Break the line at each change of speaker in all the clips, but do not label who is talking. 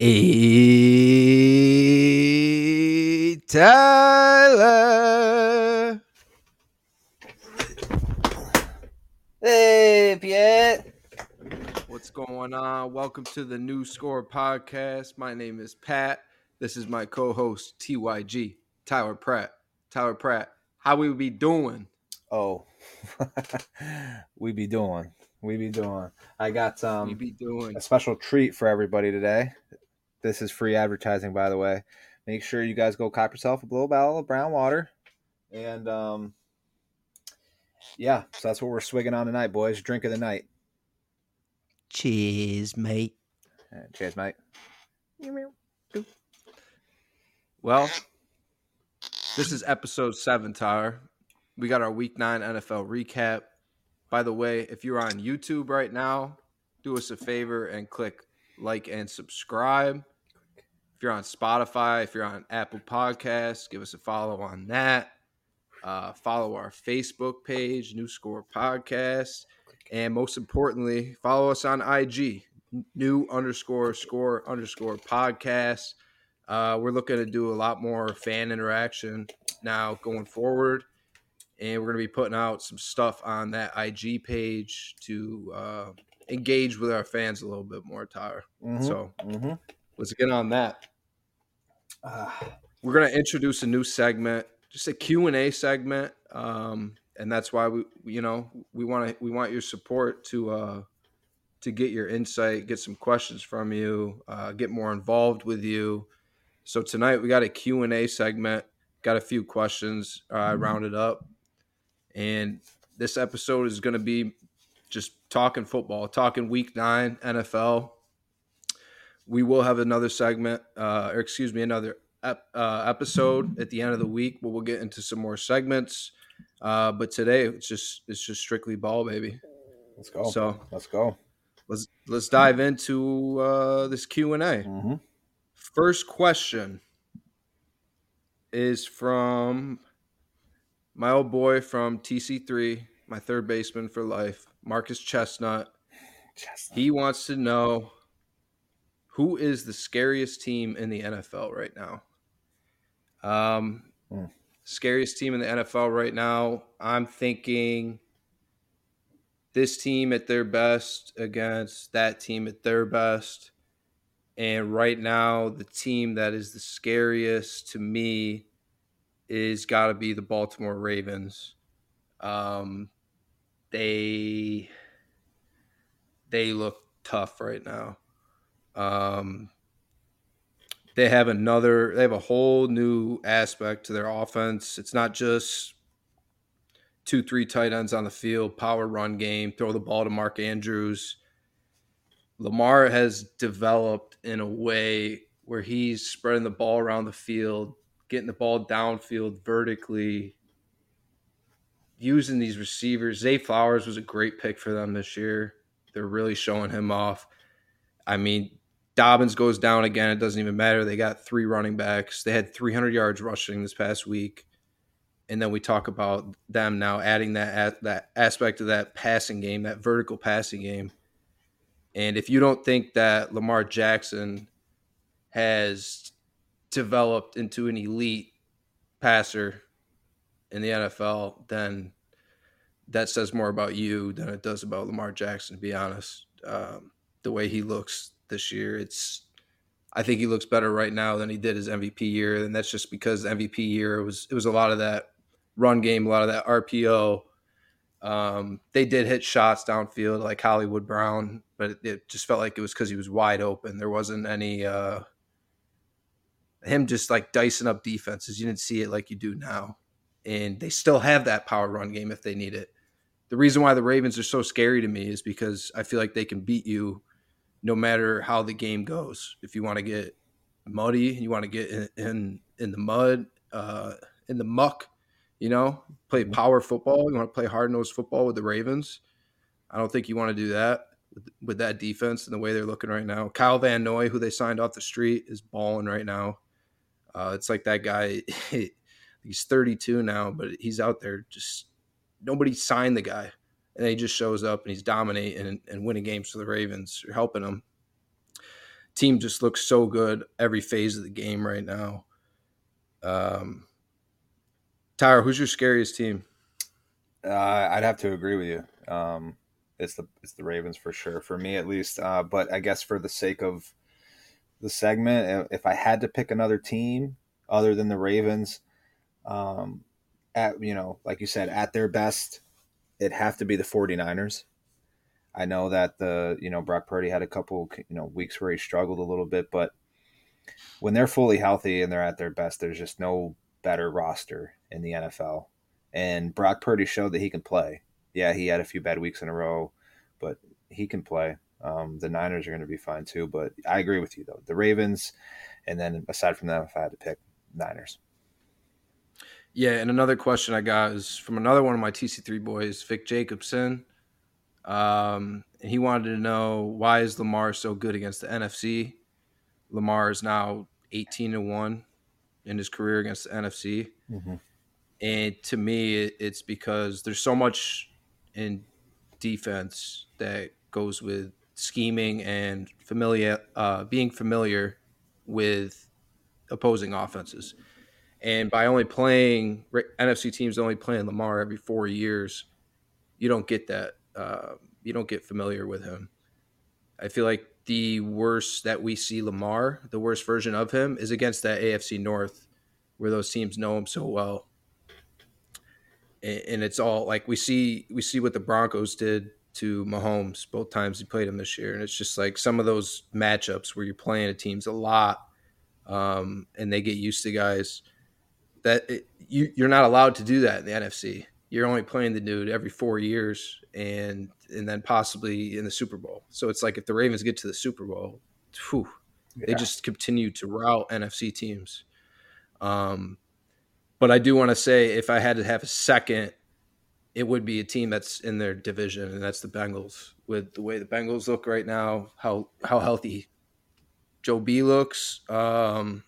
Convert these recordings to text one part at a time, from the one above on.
Hey, Tyler.
Hey, Pat.
What's going on? Welcome to the New Score podcast. My name is Pat. This is my co-host TYG, Tyler Pratt. Tyler Pratt, how we be doing?
Oh, we be doing. We be doing. I got um, we
be doing.
a special treat for everybody today. This is free advertising, by the way. Make sure you guys go cop yourself a blow bottle of brown water, and um, yeah, so that's what we're swigging on tonight, boys. Drink of the night.
Cheers, mate.
Uh, cheers, mate.
Well, this is episode seven, Tyler. We got our week nine NFL recap. By the way, if you're on YouTube right now, do us a favor and click like and subscribe. If you're on Spotify, if you're on Apple Podcasts, give us a follow on that. Uh, follow our Facebook page, New Score Podcast. And most importantly, follow us on IG, new underscore score underscore podcast. Uh, we're looking to do a lot more fan interaction now going forward. And we're going to be putting out some stuff on that IG page to uh, engage with our fans a little bit more, Tyler.
Mhm,
So
mhm.
let's get on that.
Ah,
We're going to introduce a new segment, just a Q&A segment. Um, and that's why we, you know, we want to, we want your support to, uh, to get your insight, get some questions from you, uh, get more involved with you. So tonight we got a Q&A segment, got a few questions uh, I rounded up. And this episode is going to be just talking football, talking week 9 NFL. We will have another segment uh, or excuse me, another ep- uh, episode at the end of the week where we'll get into some more segments. Uh, but today it's just it's just strictly ball, baby.
let's go.
So
let's go.
let's let's dive into uh, this Q and A.
hmm
First question is from my old boy from TC3, my third baseman for life, Marcus Chestnut. He wants to know who is the scariest team in the NFL right now. Um,
Hmm.
scariest team in the NFL right now. I'm thinking this team at their best against that team at their best. And right now, the team that is the scariest to me is got to be the Baltimore Ravens. Um, they they look tough right now. Um, they have another. They have a whole new aspect to their offense. It's not just two, three tight ends on the field, power run game, throw the ball to Mark Andrews. Lamar has developed in a way where he's spreading the ball around the field, getting the ball downfield vertically, using these receivers. Zay Flowers was a great pick for them this year. They're really showing him off. I mean, Dobbins goes down again. It doesn't even matter. They got three running backs. They had 300 yards rushing this past week. And then we talk about them now adding that that aspect of that passing game, that vertical passing game. And if you don't think that Lamar Jackson has developed into an elite passer in the NFL, then that says more about you than it does about Lamar Jackson. To be honest, um, the way he looks this year, it's I think he looks better right now than he did his MVP year, and that's just because the MVP year it was it was a lot of that run game, a lot of that RPO. Um, they did hit shots downfield like Hollywood Brown, but it, it just felt like it was because he was wide open. There wasn't any uh, him just like dicing up defenses. You didn't see it like you do now, and they still have that power run game if they need it. The reason why the Ravens are so scary to me is because I feel like they can beat you no matter how the game goes. If you want to get muddy, and you want to get in in, in the mud, uh, in the muck, you know, play power football. You want to play hard nosed football with the Ravens. I don't think you want to do that with, with that defense and the way they're looking right now. Kyle Van Noy, who they signed off the street, is balling right now. Uh, it's like that guy. he's 32 now, but he's out there just nobody signed the guy, and he just shows up and he's dominating and, and winning games for the Ravens, or helping them. team just looks so good every phase of the game right now. Um, Tyler, who's your scariest team?
Uh, I'd have to agree with you. Um, it's the it's the Ravens for sure for me at least. Uh, but I guess for the sake of the segment, if I had to pick another team other than the Ravens, um, at you know, like you said, at their best, it'd have to be the 49ers. I know that the you know Brock Purdy had a couple you know weeks where he struggled a little bit, but when they're fully healthy and they're at their best, there's just no better roster in the NFL. And Brock Purdy showed that he can play. Yeah, he had a few bad weeks in a row, but he can play. Um, the Niners are going to be fine too. But I agree with you though. The Ravens, and then aside from that, if I had to pick, Niners.
Yeah, and another question I got is from another one of my TC3 boys, Vic Jacobson. Um, he wanted to know why is Lamar so good against the NFC? Lamar is now 18 to 1 in his career against the NFC. Mm-hmm. And to me, it's because there's so much in defense that goes with scheming and familiar, uh, being familiar with opposing offenses. And by only playing NFC teams, only playing Lamar every four years, you don't get that. Uh, you don't get familiar with him. I feel like the worst that we see Lamar, the worst version of him, is against that AFC North, where those teams know him so well and it's all like we see we see what the Broncos did to Mahomes both times he played him this year, and it's just like some of those matchups where you're playing a teams a lot, um, and they get used to guys that it, you you're not allowed to do that in the NFC. You're only playing the dude every four years, and and then possibly in the Super Bowl. So it's like if the Ravens get to the Super Bowl, whew, yeah. they just continue to route NFC teams. Um, but I do want to say if I had to have a second, it would be a team that's in their division, and that's the Bengals. With the way the Bengals look right now, how how healthy Joe B looks, um,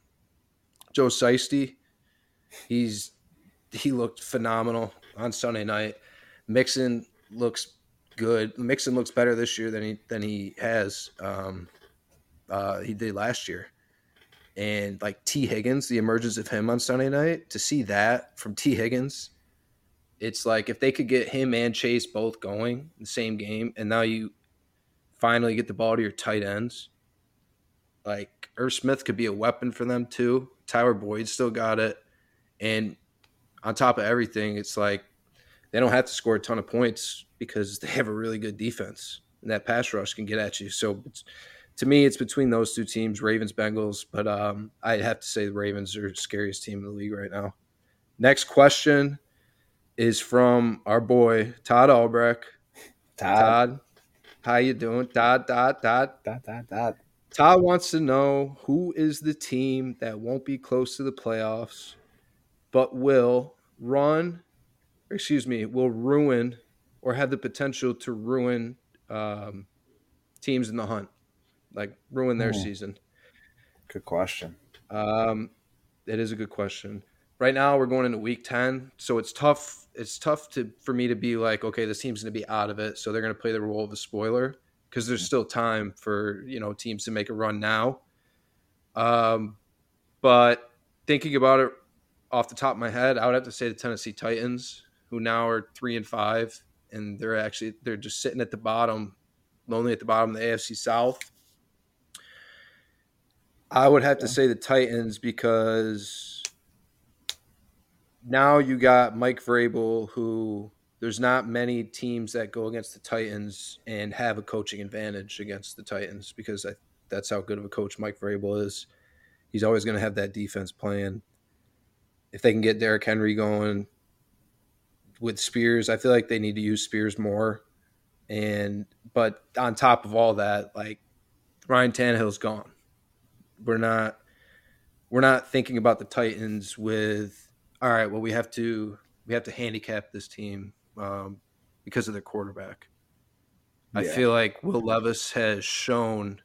Joe Shiesty, he's he looked phenomenal on Sunday night. Mixon looks good. Mixon looks better this year than he than he has. Um, uh, he did last year and like Tee Higgins, the emergence of him on Sunday night, to see that from Tee Higgins, it's like if they could get him and Chase both going in the same game, and now you finally get the ball to your tight ends. Like Irv Smith could be a weapon for them too. Tyler Boyd still got it, and on top of everything, it's like they don't have to score a ton of points because they have a really good defense, and that pass rush can get at you. So to me, it's between those two teams, Ravens, Bengals. But um, I'd have to say the Ravens are the scariest team in the league right now. Next question is from our boy Todd Albrecht. Todd, Todd how you doing? Todd, Todd, Todd, Todd, Todd, Todd. Todd wants to know who is the team that won't be close to the playoffs, but will run, excuse me, will ruin or have the potential to ruin um, teams in the hunt like ruin their hmm. season?
Good question.
Um, it is a good question. Right now, we're going into week ten, so it's tough. It's tough to for me to be like, okay, this team's going to be out of it, so they're going to play the role of a spoiler because there's still time for you know teams to make a run now. Um, but thinking about it off the top of my head, I would have to say the Tennessee Titans, who now are three and five, and they're actually they're just sitting at the bottom, lonely at the bottom of the AFC South. I would have to say the Titans because now you got Mike Vrabel, who there's not many teams that go against the Titans and have a coaching advantage against the Titans because I, that's how good of a coach Mike Vrabel is. He's always going to have that defense playing. If they can get Derrick Henry going with Spears, I feel like they need to use Spears more. And but on top of all that, like Ryan Tannehill's gone we're not we're not thinking about the Titans with all right. Well, we have to we have to handicap this team um, because of their quarterback. Yeah. I feel like Will Levis has shown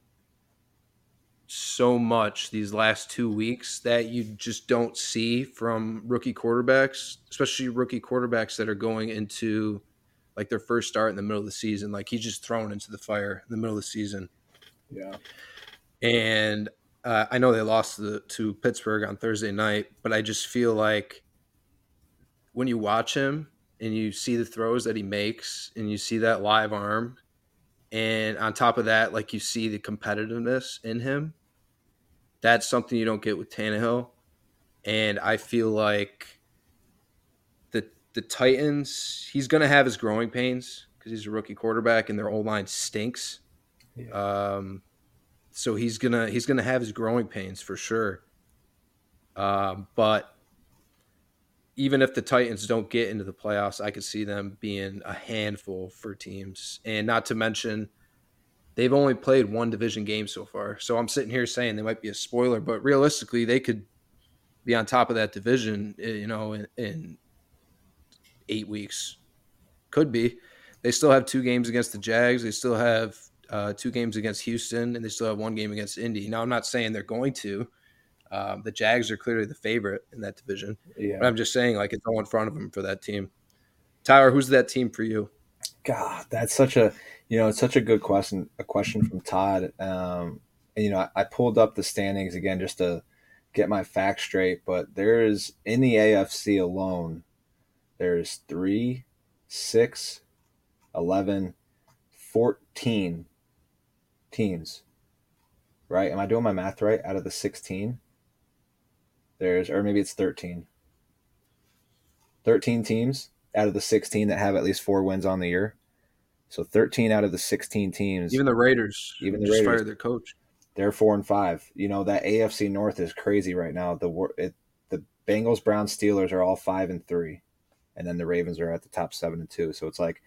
so much these last two weeks that you just don't see from rookie quarterbacks, especially rookie quarterbacks that are going into like their first start in the middle of the season. Like he's just thrown into the fire in the middle of the season.
Yeah.
and uh, I know they lost to, to Pittsburgh on Thursday night, but I just feel like when you watch him and you see the throws that he makes and you see that live arm, and on top of that, like you see the competitiveness in him, that's something you don't get with Tannehill. And I feel like the the Titans, he's going to have his growing pains because he's a rookie quarterback and their old line stinks. Yeah. Um, so he's gonna he's gonna have his growing pains for sure. Um, but even if the Titans don't get into the playoffs, I could see them being a handful for teams. And not to mention, they've only played one division game so far. So I'm sitting here saying they might be a spoiler, but realistically, they could be on top of that division, eh, you know, in, in eight weeks. Could be. They still have two games against the Jags. They still have uh, two games against Houston, and they still have one game against Indy. Now, I'm not saying they're going to. Um, the Jags are clearly the favorite in that division. Yeah. But I'm just saying, like, it's all in front of them for that team. Tyler, who's that team for you?
God, that's such a you know it's such a good question. A question from Todd. Um, and you know, I, I pulled up the standings again just to get my facts straight. But there is in the AFC alone, there's three, six, 11, 14 teams. Right? Am I doing my math right? Out of the 16? There's, or maybe it's 13. 13 teams out of the 16 that have at least four wins on the year. So 13 out of the 16 teams.
Even the Raiders.
Even the Raiders.
fired their coach.
They're four and five. You know that AFC North is crazy right now. The it, the Bengals, Browns, Steelers are all five and three, and then the Ravens are at the top seven and two. So it's like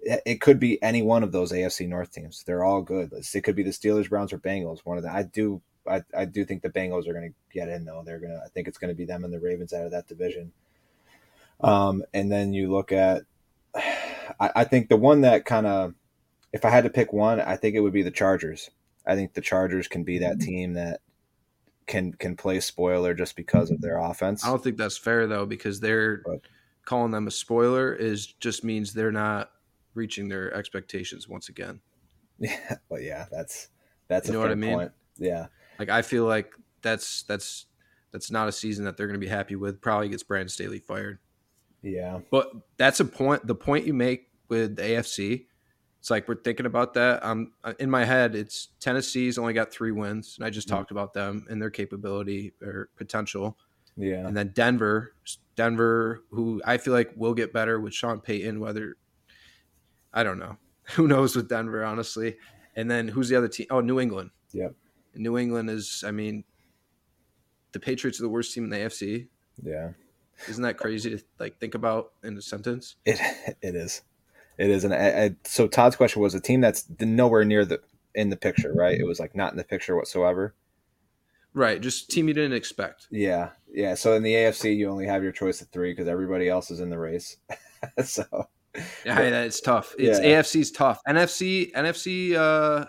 it could be any one of those AFC North teams. They're all good. It could be the Steelers, Browns, or Bengals. One of the I do I, I do think the Bengals are going to get in though. They're gonna. I think it's going to be them and the Ravens out of that division. Um, and then you look at, I, I think the one that kind of, if I had to pick one, I think it would be the Chargers. I think the Chargers can be that mm-hmm. team that can can play spoiler just because of their offense.
I don't think that's fair though, because they're but, calling them a spoiler is just means they're not reaching their expectations once again.
Yeah, but yeah, that's that's you know what I mean. Point. Yeah,
like I feel like that's that's that's not a season that they're going to be happy with. Probably gets Brandon Staley fired.
Yeah,
but that's a point. The point you make with the AFC, it's like we're thinking about that. Um, in my head, it's Tennessee's only got three wins, and I just mm-hmm. talked about them and their capability or potential.
Yeah,
and then Denver, Denver, who I feel like will get better with Sean Payton. Whether I don't know, who knows with Denver, honestly. And then who's the other team? Oh, New England.
Yep.
New England is, I mean, the Patriots are the worst team in the AFC.
Yeah.
Isn't that crazy to like think about in a sentence?
It it is, it is, and I, I, so Todd's question was a team that's nowhere near the in the picture, right? It was like not in the picture whatsoever.
Right, just team you didn't expect.
Yeah, yeah. So in the AFC, you only have your choice of three because everybody else is in the race. so
yeah, it's tough. It's yeah. AFC's tough. NFC, NFC. uh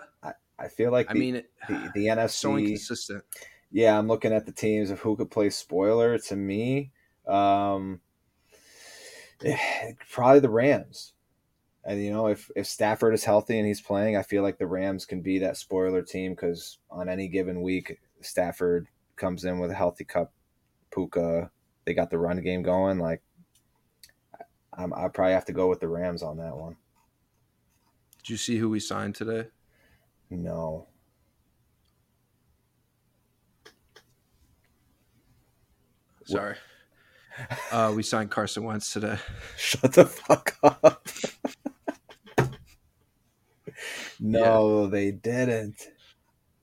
I, feel like
the, I mean
the, the NFC
so inconsistent.
Yeah, I'm looking at the teams of who could play spoiler to me. Um, probably the Rams. And you know, if if Stafford is healthy and he's playing, I feel like the Rams can be that spoiler team because on any given week, Stafford comes in with a healthy Kupp, Puka. They got the run game going. Like, I'm, I probably have to go with the Rams on that one.
Did you see who we signed today?
No.
Sorry. Uh, we signed Carson Wentz today.
Shut the fuck up. no, yeah. they didn't.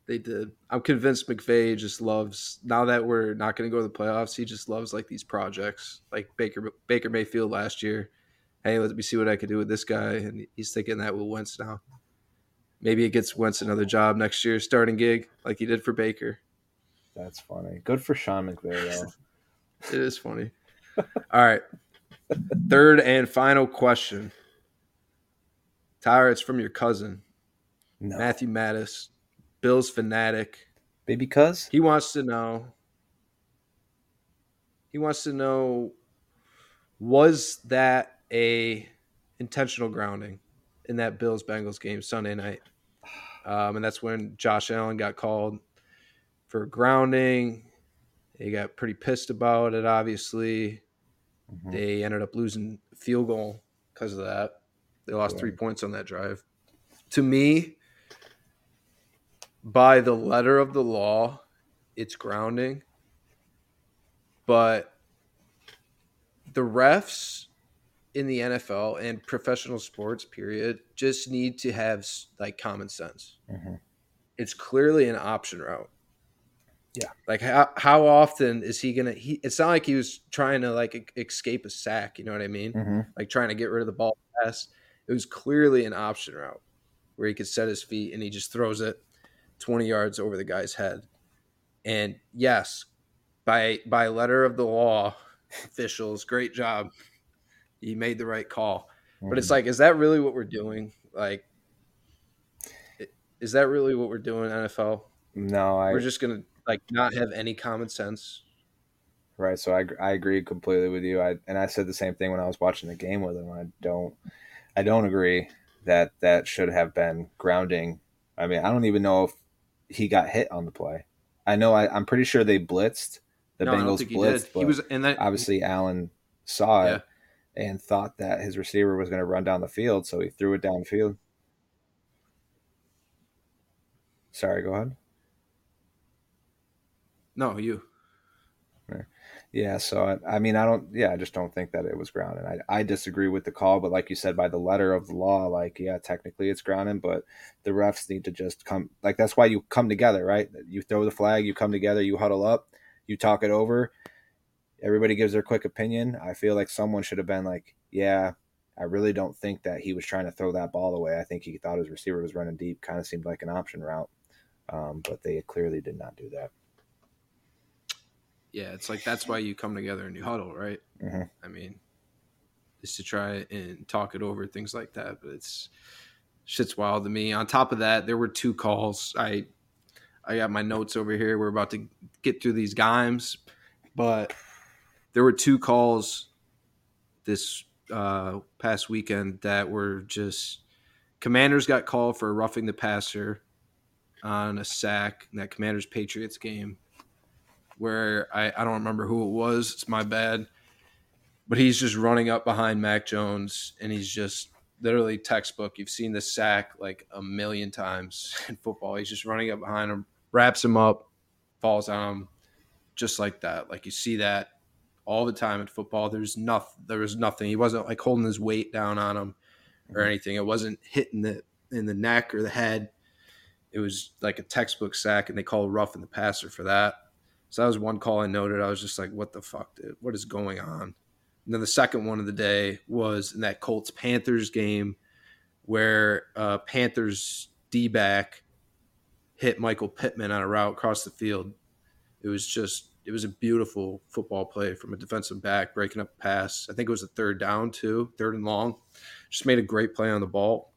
They did. I'm convinced McVay just loves now that we're not going to go to the playoffs. He just loves like these projects, like Baker Baker Mayfield last year. Hey, let me see what I can do with this guy, and he's thinking that with Wentz now. Maybe it gets Wentz another job next year, starting gig like he did for Baker.
That's funny. Good for Sean McVay though.
it is funny. All right. Third and final question. Tyler, it's from your cousin, no. Matthew Mattis, Bills fanatic.
Baby cuz?
He wants to know. He wants to know was that a intentional grounding in that Bills Bengals game Sunday night? Um, and that's when Josh Allen got called for grounding. He got pretty pissed about it. Obviously, mm-hmm. they ended up losing field goal because of that. They lost three points on that drive. To me, by the letter of the law, it's grounding. But the refs in the NFL and professional sports, period, just need to have like common sense. Mm-hmm. It's clearly an option route.
Yeah.
Like how how often is he gonna? He it's not like he was trying to like escape a sack. You know what I mean? Mm-hmm. Like trying to get rid of the ball pass. It was clearly an option route where he could set his feet and he just throws it twenty yards over the guy's head. And yes, by by letter of the law, officials, great job. You made the right call. Mm-hmm. But it's mm-hmm. like, is that really what we're doing? Like, is that really what we're doing, NFL?
No, I,
we're just gonna like not have any common sense.
Right. So I I agree completely with you. I and I said the same thing when I was watching the game with him. I don't I don't agree that that should have been grounding. I mean, I don't even know if he got hit on the play. I know I, am pretty sure they blitzed. The no, Bengals blitzed, he, he, was, and that obviously Allen saw yeah. it and thought that his receiver was going to run down the field, so he threw it downfield. Sorry, go ahead.
No, you.
Yeah, so I, I, mean, I don't. Yeah, I just don't think that it was grounded. I, I disagree with the call, but like you said, by the letter of the law, like yeah, technically it's grounded, but the refs need to just come. Like that's why you come together, right? You throw the flag, you come together, you huddle up, you talk it over. Everybody gives their quick opinion. I feel like someone should have been like, yeah, I really don't think that he was trying to throw that ball away. I think he thought his receiver was running deep. Kind of seemed like an option route, um, but they clearly did not do that
yeah, it's like that's why you come together and you huddle, right? Mm-hmm. I mean, is to try and talk it over, things like that. But it's shit's wild to me. On top of that, there were two calls. I I got my notes over here. We're about to get through these games, but there were two calls this uh, past weekend that were just Commanders got called for roughing the passer on a sack in that Commanders Patriots game where I, I don't remember who it was. It's my bad. But he's just running up behind Mac Jones and he's just literally textbook. You've seen the sack like a million times in football. He's just running up behind him, wraps him up, falls on him, just like that. Like you see that all the time in football. There's nothing. There was nothing. He wasn't like holding his weight down on him or anything. It wasn't hitting the in the neck or the head. It was like a textbook sack, and they call roughing the passer for that. So that was one call I noted. I was just like, what the fuck, dude? What is going on? And then the second one of the day was in that Colts Panthers game where uh, Panthers D back hit Michael Pittman on a route across the field. It was just, it was a beautiful football play from a defensive back breaking up a pass. I think it was a third down, too, third and long. Just made a great play on the ball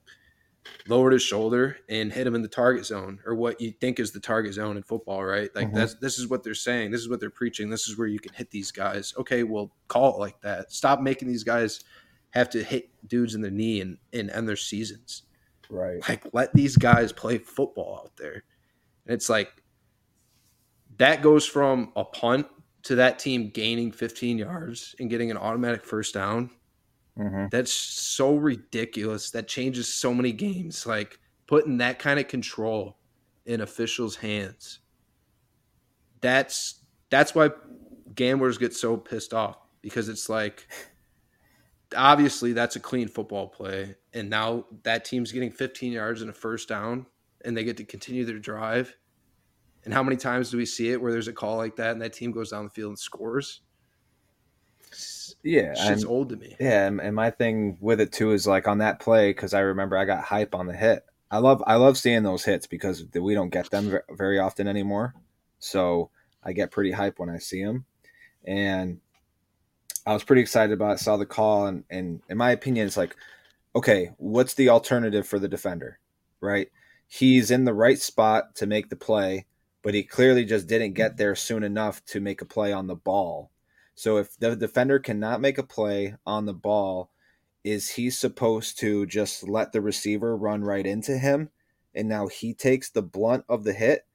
lowered his shoulder and hit him in the target zone or what you think is the target zone in football, right? Like mm-hmm. that's this is what they're saying. This is what they're preaching. This is where you can hit these guys. Okay, well, call it like that. Stop making these guys have to hit dudes in the knee and, and end their seasons.
Right.
Like let these guys play football out there. And it's like that goes from a punt to that team gaining 15 yards and getting an automatic first down Mm-hmm. That's so ridiculous. That changes so many games. Like putting that kind of control in officials' hands. That's that's why gamblers get so pissed off because it's like obviously that's a clean football play and now that team's getting 15 yards and a first down and they get to continue their drive. And how many times do we see it where there's a call like that and that team goes down the field and scores?
yeah,
it's old to me.
Yeah, and, and my thing with it too is like on that play because I remember I got hype on the hit. I love I love seeing those hits because we don't get them very often anymore. So I get pretty hype when I see them, and I was pretty excited about it. Saw the call, and, and in my opinion, it's like, okay, what's the alternative for the defender, right? He's in the right spot to make the play, but he clearly just didn't get there soon enough to make a play on the ball so if the defender cannot make a play on the ball, is he supposed to just let the receiver run right into him and now he takes the blunt of the hit?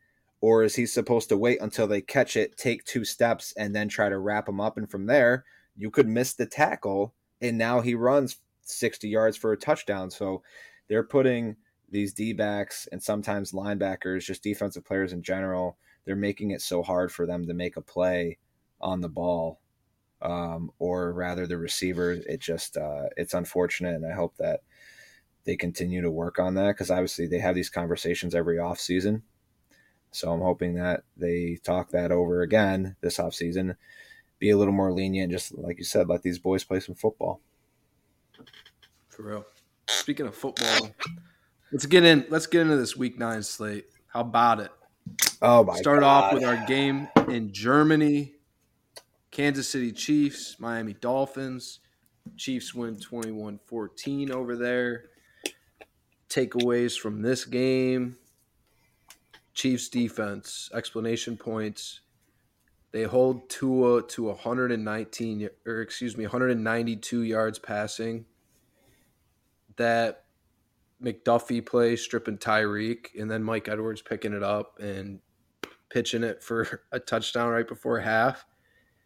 Or is he supposed to wait until they catch it, take two steps, and then try to wrap him up? And from there, you could miss the tackle, and now he runs 60 yards for a touchdown. So they're putting these D backs and sometimes linebackers, just defensive players in general, they're making it so hard for them to make a play on the ball. Um, or rather the receiver. It just uh, it's unfortunate, and I hope that they continue to work on that because obviously they have these conversations every off season. So I'm hoping that they talk that over again this off season, be a little more lenient, just like you said, let these boys play some football.
For real. Speaking of football, let's get in. Let's get into this week nine slate. How about it?
Oh my!
Start
God.
off with our game in Germany. Kansas City Chiefs, Miami Dolphins. Chiefs win 21-14 over there. Takeaways from this game. Chiefs defense, explanation points. They hold Tua to 119 or excuse me, 192 yards passing. That McDuffie play stripping Tyreek and then Mike Edwards picking it up and pitching it for a touchdown right before half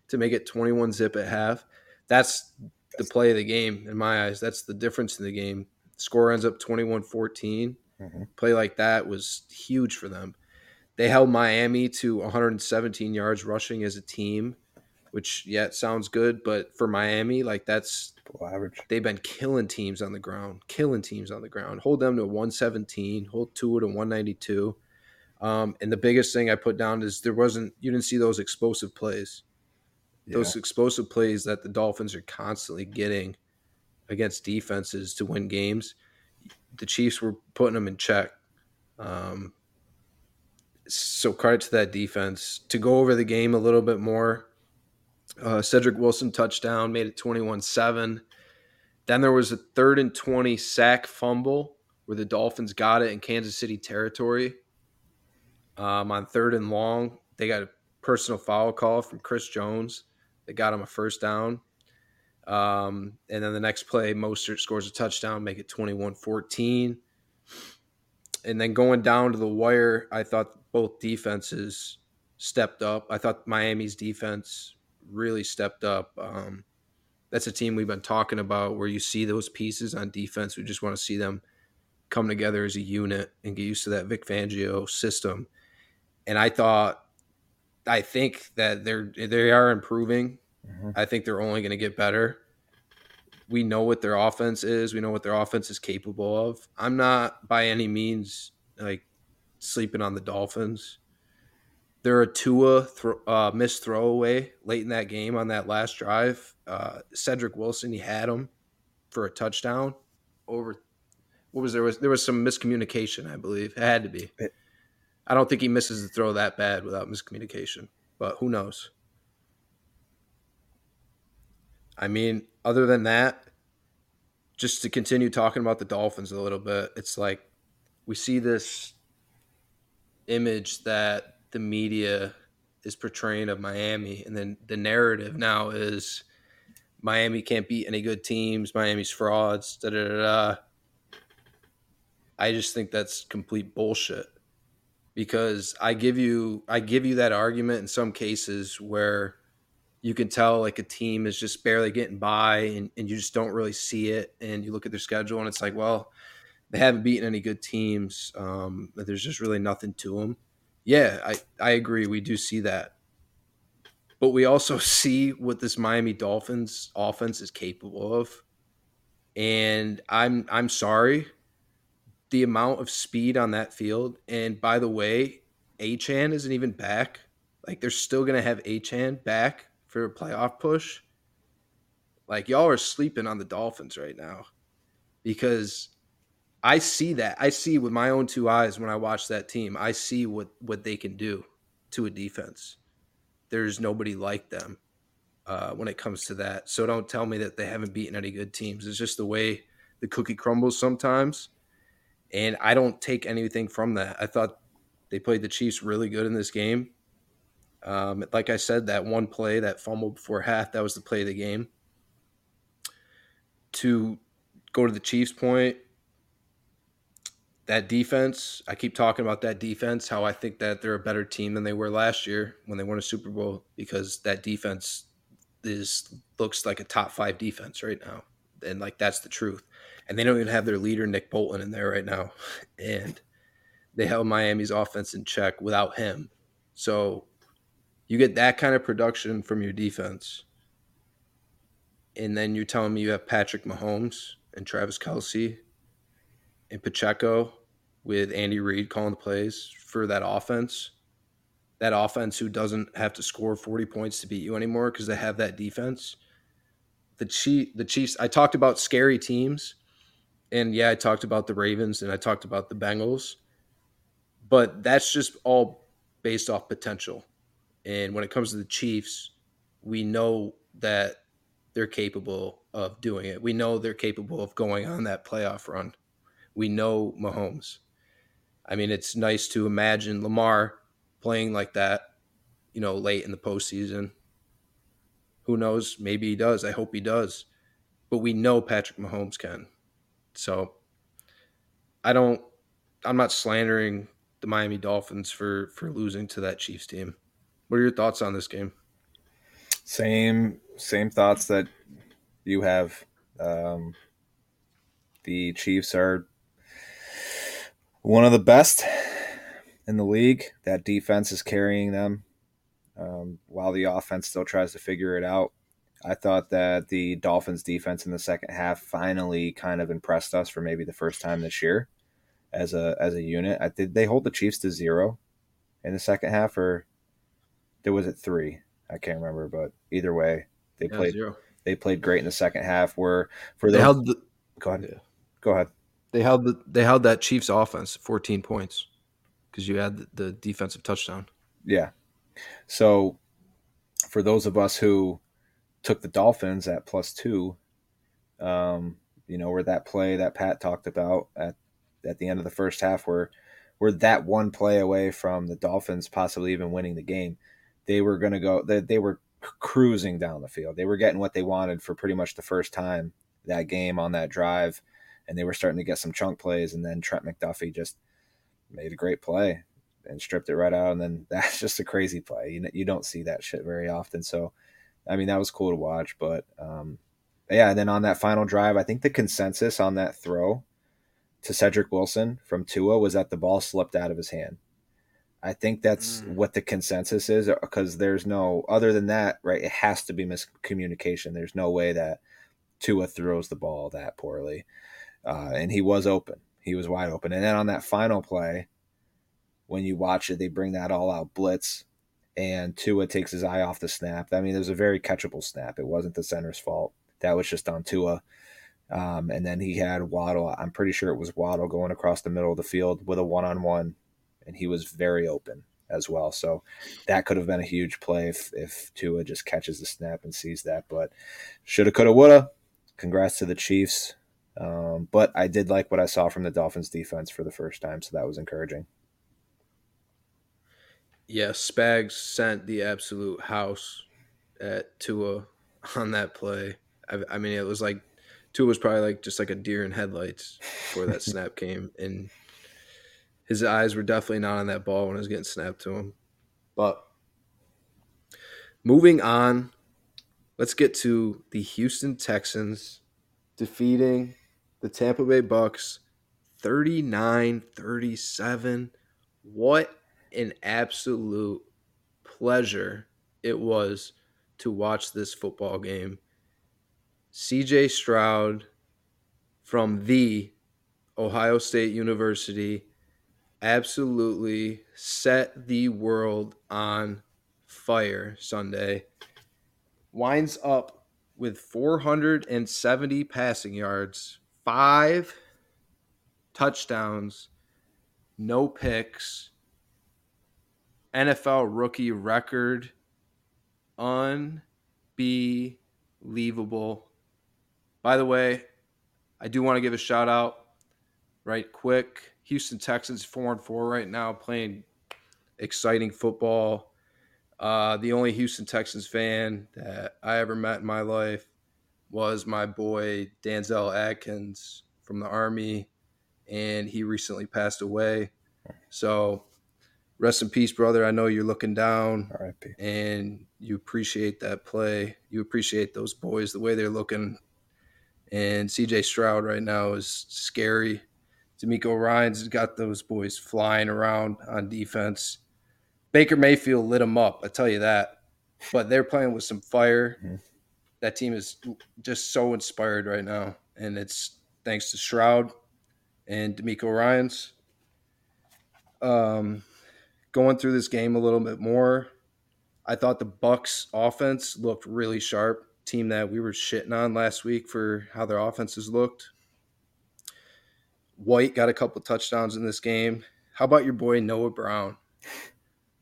to make it 21 zip at half. That's the play of the game in my eyes. That's the difference in the game. Score ends up 21 14. Mm-hmm. Play like that was huge for them. They held Miami to 117 yards rushing as a team, which, yeah, it sounds good. But for Miami, like that's
average.
They've been killing teams on the ground, killing teams on the ground. Hold them to 117, hold Tua to 192. Um, and the biggest thing I put down is there wasn't, you didn't see those explosive plays. Yeah. Those explosive plays that the Dolphins are constantly getting against defenses to win games. The Chiefs were putting them in check. Um, so credit to that defense. To go over the game a little bit more, uh, Cedric Wilson touchdown made it 21 7. Then there was a third and 20 sack fumble where the Dolphins got it in Kansas City territory. Um, on third and long, they got a personal foul call from Chris Jones that got him a first down. Um, and then the next play, Mostert scores a touchdown, make it 21 14. And then going down to the wire, I thought both defenses stepped up. I thought Miami's defense really stepped up. Um, that's a team we've been talking about where you see those pieces on defense. We just want to see them come together as a unit and get used to that Vic Fangio system. And I thought, I think that they're they are improving. Mm-hmm. I think they're only going to get better. We know what their offense is. We know what their offense is capable of. I'm not by any means like sleeping on the Dolphins. They're a Tua th- uh, missed throwaway late in that game on that last drive. Uh, Cedric Wilson, he had him for a touchdown over. What was there was there was some miscommunication, I believe. It had to be. I don't think he misses the throw that bad without miscommunication, but who knows? I mean, other than that, just to continue talking about the Dolphins a little bit, it's like we see this image that the media is portraying of Miami, and then the narrative now is Miami can't beat any good teams, Miami's frauds, da da da. I just think that's complete bullshit because I give you I give you that argument in some cases where you can tell like a team is just barely getting by and, and you just don't really see it and you look at their schedule and it's like well they haven't beaten any good teams. Um, there's just really nothing to them. Yeah, I, I agree. We do see that. But we also see what this Miami Dolphins offense is capable of. And I'm I'm sorry. The amount of speed on that field. And by the way, Achane isn't even back. Like they're still gonna have Achane back for a playoff push. Like y'all are sleeping on the Dolphins right now. Because I see that. I see with my own two eyes when I watch that team. I see what what they can do to a defense. There's nobody like them uh, when it comes to that. So don't tell me that they haven't beaten any good teams. It's just the way the cookie crumbles sometimes, and I don't take anything from that. I thought they played the Chiefs really good in this game. Um, like I said, that one play, that fumble before half, that was the play of the game. To go to the Chiefs' point, that defense, I keep talking about that defense, how I think that they're a better team than they were last year when they won a Super Bowl because that defense is looks like a top 5 defense right now. And like that's the truth. And they don't even have their leader Nick Bolton in there right now. And they held Miami's offense in check without him. So you get that kind of production from your defense. And then you're telling me you have Patrick Mahomes and Travis Kelce and Pacheco with Andy Reid calling the plays for that offense. That offense who doesn't have to score 40 points to beat you anymore because they have that defense. The Chief, the Chiefs, I talked about scary teams. And yeah, I talked about the Ravens and I talked about the Bengals. But that's just all based off potential. And when it comes to the Chiefs, we know that they're capable of doing it. We know they're capable of going on that playoff run we know Mahomes. I mean, it's nice to imagine Lamar playing like that, you know, late in the postseason. Who knows? Maybe he does. I hope he does. But we know Patrick Mahomes can. So I don't I'm not slandering the Miami Dolphins for for losing to that Chiefs team. What are your thoughts on this game?
Same same thoughts that you have. Um, the Chiefs are one of the best in the league. That defense is carrying them um, while the offense still tries to figure it out. I thought that the Dolphins defense in the second half finally kind of impressed us for maybe the first time this year as a as a unit. I did they hold the Chiefs to zero in the second half or there was it three? I can't remember, but either way, they yeah, played zero. they played great in the second half. Where for
they held the,
go ahead, yeah. go ahead.
They held the, they held that Chiefs offense 14 points because you had the, defensive touchdown.
Yeah. So for those of us who took the Dolphins at plus two, um, you know, where that play that Pat talked about at at the end of the first half, where we're that one play away from the Dolphins possibly even winning the game. They were going to go. They, they were cruising down the field. They were getting what they wanted for pretty much the first time that game on that drive and they were starting to get some chunk plays. And then Trent McDuffie just made a great play and stripped it right out. And then that's just a crazy play. You you don't see that shit very often. So, I mean, that was cool to watch. But um, yeah, and then on that final drive, I think the consensus on that throw to Cedric Wilson from Tua was that the ball slipped out of his hand. I think that's mm. what the consensus is because there's no other than that, right? It has to be miscommunication. There's no way that Tua throws the ball that poorly uh, and he was open. He was wide open. And then on that final play, when you watch it, they bring that all out blitz, and Tua takes his eye off the snap. I mean, it was a very catchable snap. It wasn't the center's fault. That was just on Tua. Um, and then he had Waddle. I'm pretty sure it was Waddle going across the middle of the field with a one on one, and he was very open as well. So that could have been a huge play if, if Tua just catches the snap and sees that. But shoulda, coulda, woulda. Congrats to the Chiefs. Um, but I did like what I saw from the Dolphins defense for the first time, so that was encouraging.
Yeah, Spags sent the absolute house at Tua on that play. I, I mean, it was like Tua was probably like just like a deer in headlights before that snap came, and his eyes were definitely not on that ball when it was getting snapped to him. But moving on, let's get to the Houston Texans defeating the Tampa Bay Bucks 39-37. What an absolute pleasure it was to watch this football game. CJ Stroud from the Ohio State University absolutely set the world on fire Sunday. Winds up with 470 passing yards, five touchdowns, no picks, NFL rookie record. Unbelievable. By the way, I do want to give a shout out right quick. Houston Texans 4 and 4 right now playing exciting football. Uh, the only Houston Texans fan that I ever met in my life was my boy Danzel Atkins from the Army. and he recently passed away. So, rest in peace, brother. I know you're looking down,
R.I.P.
and you appreciate that play. You appreciate those boys, the way they're looking. And CJ Stroud right now is scary. DeMeco Ryans got those boys flying around on defense. Baker Mayfield lit them up, I tell you that. But they're playing with some fire.
Mhm.
That team is just so inspired right now, and it's thanks to Stroud and DeMeco Ryans. Um, going through this game a little bit more, I thought the Bucs offense looked really sharp. Team that we were shitting on last week for how their offenses looked. White got a couple touchdowns in this game. How about your boy Noah Brown?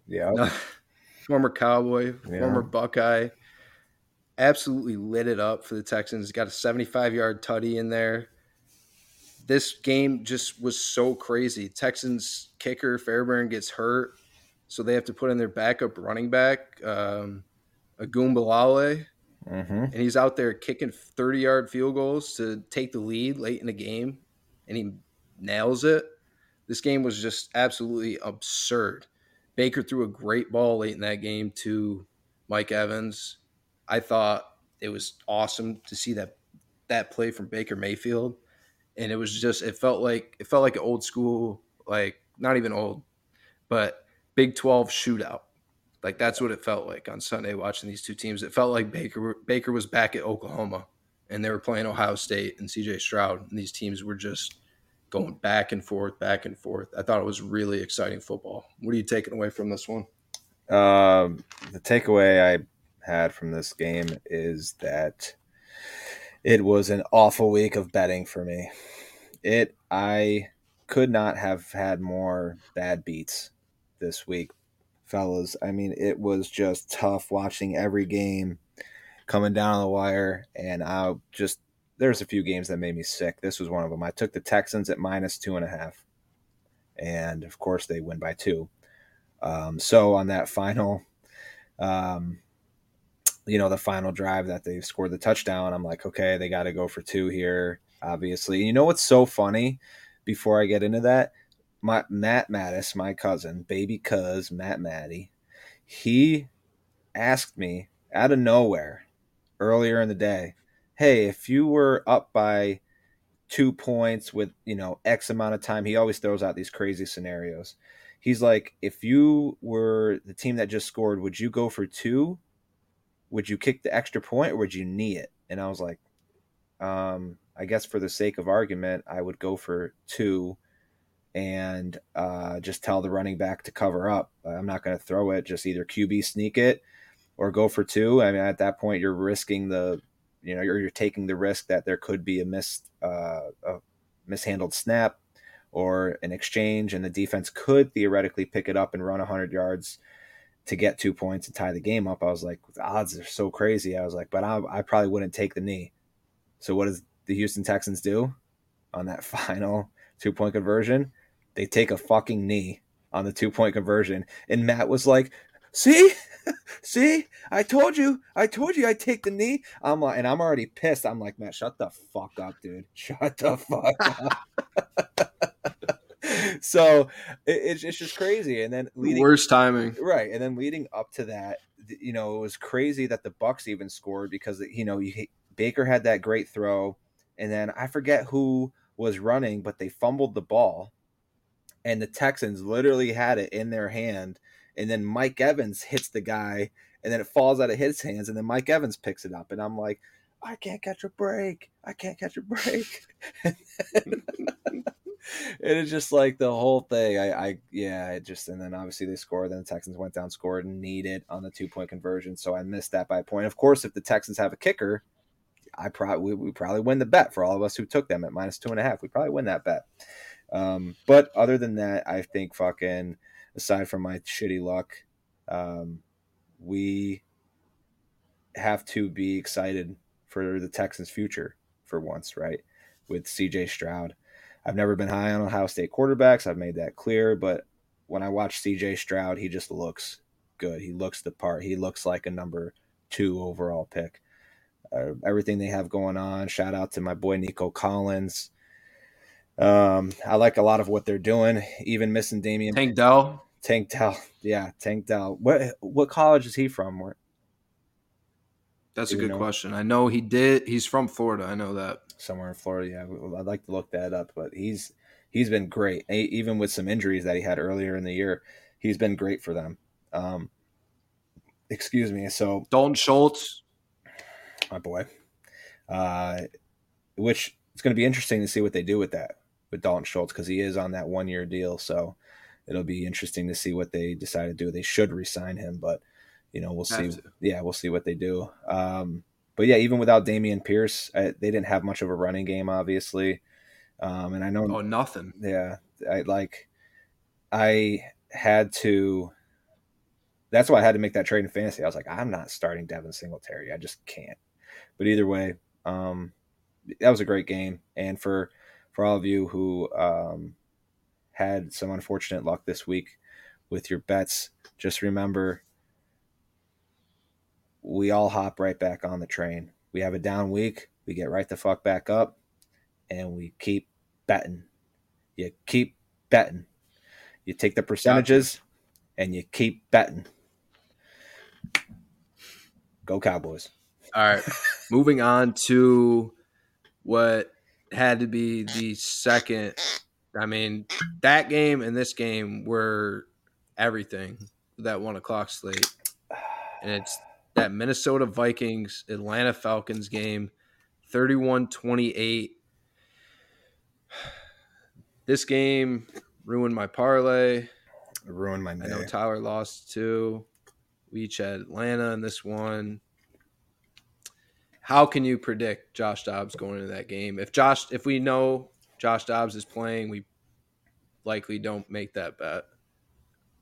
Yeah.
former Cowboy,
Yeah.
former Buckeye, absolutely lit it up for the Texans. Got a 75 yard tutty in there. This game just was so crazy. Texans kicker Fairbairn gets hurt, so they have to put in their backup running back, um, Ogunbowale,
Mm-hmm.
and he's out there kicking 30 yard field goals to take the lead late in the game, and he nails it. This game was just absolutely absurd. Baker threw a great ball late in that game to Mike Evans. I thought it was awesome to see that that play from Baker Mayfield, and it was just it felt like it felt like an old school, like not even old, but Big Twelve shootout. Like that's what it felt like on Sunday watching these two teams. It felt like Baker Baker was back at Oklahoma, and they were playing Ohio State and C.J. Stroud, and these teams were just going back and forth, back and forth. I thought it was really exciting football. What are you taking away from this one?
Um, the takeaway I had from this game is that it was an awful week of betting for me. It I could not have had more bad beats this week, fellas. I mean, it was just tough watching every game coming down on the wire, and I just there's a few games that made me sick. This was one of them. I took the Texans at minus two and a half, and of course they win by two. Um, so on that final, um, you know, the final drive that they scored the touchdown, I'm like, okay, they got to go for two here, obviously. And you know what's so funny? Before I get into that, my Matt Mattis, my cousin, baby cuz Matt Matty, he asked me out of nowhere earlier in the day, hey, if you were up by two points with you know X amount of time, he always throws out these crazy scenarios he's like, if you were the team that just scored, would you go for two? Would you kick the extra point or would you knee it? And I was like, um, I guess for the sake of argument, I would go for two and uh, just tell the running back to cover up. I'm not going to throw it, just either QB sneak it or go for two. I mean, at that point, you're risking the, you know, you're, you're taking the risk that there could be a missed, uh, a mishandled snap or an exchange, and the defense could theoretically pick it up and run 100 yards to get two points and tie the game up. I was like, the odds are so crazy. I was like, but I, I probably wouldn't take the knee. So what does the Houston Texans do on that final two point conversion? They take a fucking knee on the two point conversion, and Matt was like, "See, see, I told you, I told you, I'd take the knee." I'm like, and I'm already pissed. I'm like, Matt, shut the fuck up, dude. Shut the fuck up. so it, it's, it's just crazy. And then leading,
Worst timing.
right, and then leading up to that, you know, it was crazy that the Bucs even scored because you know you, Baker had that great throw, and then I forget who was running, but they fumbled the ball, and the Texans literally had it in their hand, and then Mike Evans hits the guy, and then it falls out of his hands, and then Mike Evans picks it up, and I'm like. I can't catch a break. I can't catch a break. and it's just like the whole thing. I, I, yeah, it just, and then obviously they scored. Then the Texans went down, scored, and needed on the two point conversion. So I missed that by a point. Of course, if the Texans have a kicker, I probably we probably win the bet for all of us who took them at minus two and a half. We probably win that bet. Um, but other than that, I think fucking aside from my shitty luck, um, we have to be excited for the Texans' future for once, right? With CJ Stroud. I've never been high on Ohio State quarterbacks. I've made that clear. But when I watch CJ Stroud, he just looks good. He looks the part. He looks like a number two overall pick. Uh, everything they have going on. Shout out to my boy Nico Collins. Um, I like a lot of what they're doing, even missing Dameon
Tank Dell.
Tank Dell. Yeah, Tank Dell. What what college is he from? Where,
That's
Do
a good question. I know he did. He's from Florida. I know that.
somewhere in Florida. Yeah, I'd like to look that up, but he's he's been great, even with some injuries that he had earlier in the year. He's been great for them. Um, excuse me. So
Dalton Schultz.
my boy, uh, which it's going to be interesting to see what they do with that with Dalton Schultz because he is on that one year deal. So it'll be interesting to see what they decide to do. They should resign him, but you know we'll see.
To.
Yeah, we'll see what they do. Um, but yeah, even without Dameon Pierce, I, they didn't have much of a running game, obviously. Um, and I know
Oh, nothing.
yeah i like i had to that's why i had to make that trade in fantasy i was like i'm not starting devin singletary i just can't but either way um that was a great game and for for all of you who um had some unfortunate luck this week with your bets just remember we all hop right back on the train we have a down week we get right the fuck back up and we keep betting you keep betting. You take the percentages and you keep betting. Go Cowboys.
All right. Moving on to what had to be the second. I mean, that game and this game were everything that one o'clock slate. And it's that Minnesota Vikings Atlanta Falcons game 31 28. This game ruined my parlay.
It ruined my
I know Tyler lost two. We each had Atlanta in this one. How can you predict Josh Dobbs going into that game? If Josh, if we know Josh Dobbs is playing, we likely don't make that bet.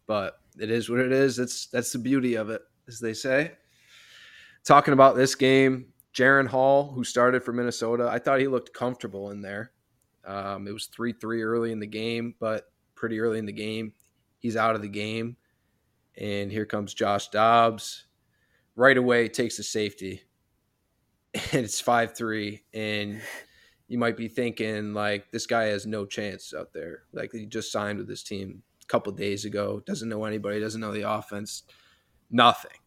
But it is what it is. That's that's the beauty of it, as they say. Talking about this game, Jaren Hall, who started for Minnesota, I thought he looked comfortable in there. Um, it was three three early in the game, but pretty early in the game, he's out of the game. And here comes Josh Dobbs. Right away, takes a safety. And it's 5 3. And you might be thinking, like, this guy has no chance out there. Like, he just signed with this team a couple days ago, doesn't know anybody, doesn't know the offense, nothing.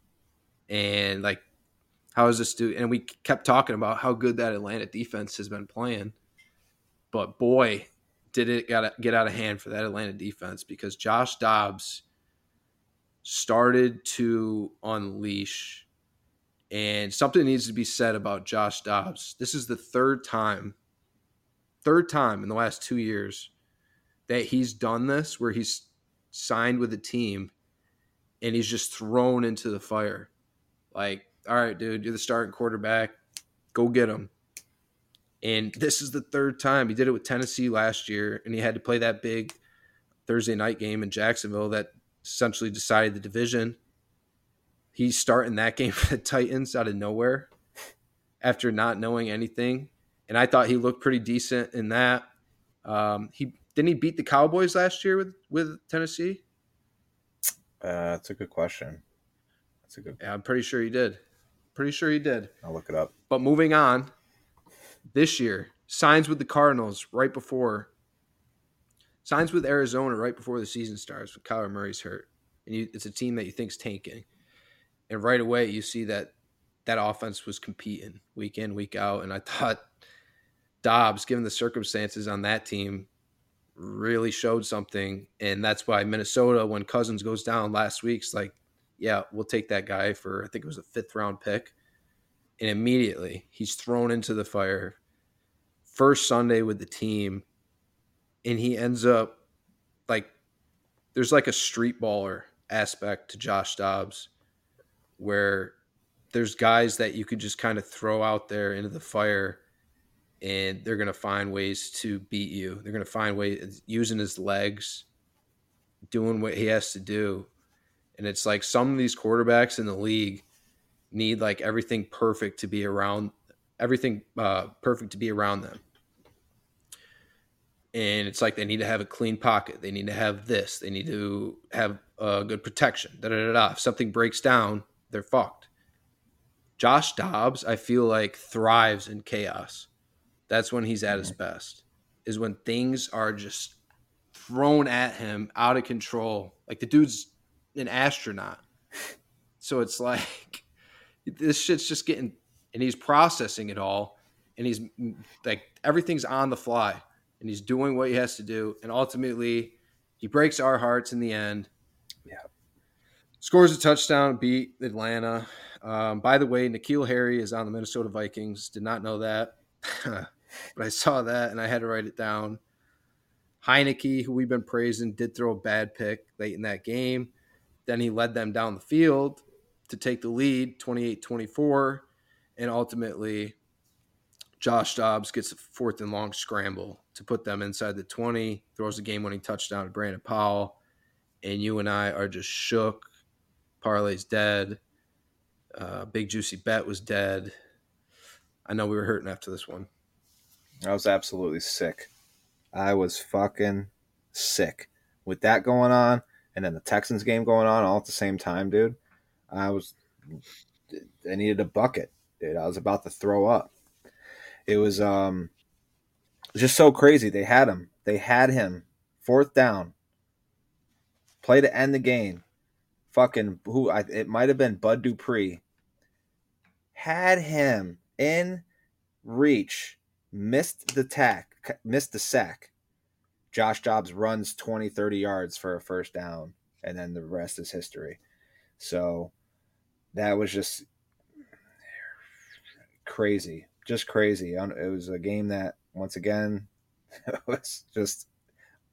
And, like, how is this dude? And we kept talking about how good that Atlanta defense has been playing. But boy, did it got get out of hand for that Atlanta defense because Josh Dobbs started to unleash and something needs to be said about Josh Dobbs. This is the third time third time in the last 2 years that he's done this where he's signed with a team and he's just thrown into the fire. Like, all right, dude, you're the starting quarterback. Go get him. And this is the third time he did it with Tennessee last year, and he had to play that big Thursday night game in Jacksonville that essentially decided the division. He's starting that game for the Titans out of nowhere after not knowing anything, and I thought he looked pretty decent in that. Um, he didn't he beat the Cowboys last year with with Tennessee?
Uh, that's a good question. That's a good.
Yeah, I'm pretty sure he did. Pretty sure he did.
I'll look it up.
But moving on, this year signs with the Cardinals right before signs with Arizona right before the season starts. When Kyler Murray's hurt, and you, it's a team that you think's tanking, and right away you see that that offense was competing week in week out, and I thought Dobbs, given the circumstances on that team, really showed something, and that's why Minnesota, when Cousins goes down last week's like, yeah, we'll take that guy for I think it was a fifth round pick and immediately he's thrown into the fire first Sunday with the team and he ends up like there's like a street baller aspect to Josh Dobbs where there's guys that you could just kind of throw out there into the fire and they're going to find ways to beat you. They're going to find ways using his legs, doing what he has to do. And it's like some of these quarterbacks in the league need like everything perfect to be around everything uh, perfect to be around them. And it's like they need to have a clean pocket. They need to have this. They need to have uh, good protection. Da, da, da, da. If something breaks down, they're fucked. Josh Dobbs, I feel like thrives in chaos. That's when he's at his best. is when things are just thrown at him out of control. Like the dude's an astronaut. So it's like this shit's just getting and he's processing it all and he's like everything's on the fly and he's doing what he has to do and ultimately he breaks our hearts in the end.
Yeah.
Scores a touchdown, beat Atlanta. Um, by the way, N'Keal Harry is on the Minnesota Vikings. Did not know that, but I saw that and I had to write it down. Heinicke, who we've been praising, did throw a bad pick late in that game. Then he led them down the field to take the lead 28 24. And ultimately, Josh Dobbs gets a fourth and long scramble to put them inside the 20, throws a game winning touchdown to Brandon Powell. And you and I are just shook. Parlay's dead. Uh, Big Juicy Bet was dead. I know we were hurting after this one.
I was absolutely sick. I was fucking sick with that going on, and then the Texans game going on all at the same time, dude. I was, I needed a bucket, dude. I was about to throw up. It was um, just so crazy. They had him. They had him. Fourth down. Play to end the game. Fucking who? I, it might have been Bud Dupree. Had him in reach. Missed the tack. Missed the sack. Josh Dobbs runs 20, 30 yards for a first down, and then the rest is history. So that was just crazy, just crazy. It was a game that, once again, was just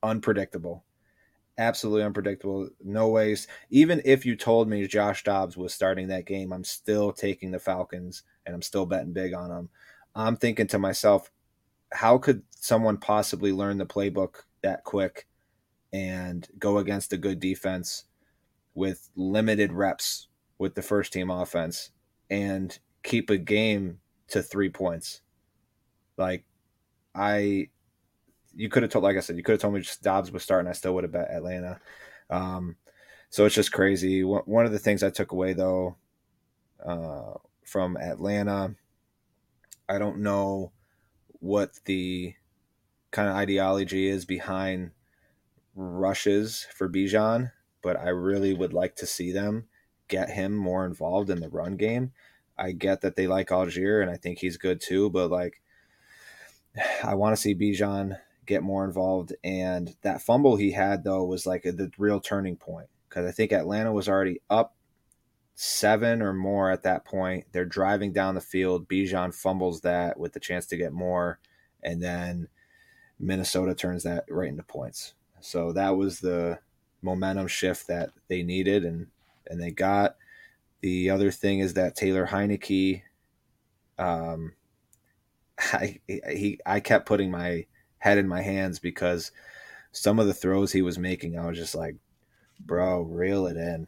unpredictable. Absolutely unpredictable. No ways. Even if you told me Josh Dobbs was starting that game, I'm still taking the Falcons and I'm still betting big on them. I'm thinking to myself, how could someone possibly learn the playbook that quick and go against a good defense with limited reps with the first team offense and keep a game to three points? Like, I, you could have told, like I said, you could have told me just Dobbs was starting. I still would have bet Atlanta. Um, so it's just crazy. One of the things I took away though uh, from Atlanta, I don't know what the kind of ideology is behind rushes for Bijan, but I really would like to see them get him more involved in the run game. I get that they like Allgeier and I think he's good too, but like I want to see Bijan get more involved. And that fumble he had though was like the real turning point because I think Atlanta was already up seven or more at that point. They're driving down the field. Bijan fumbles that with the chance to get more, and then Minnesota turns that right into points. So that was the momentum shift that they needed and and they got. The other thing is that Taylor Heinicke, um, I he I kept putting my head in my hands because some of the throws he was making, I was just like, bro, reel it in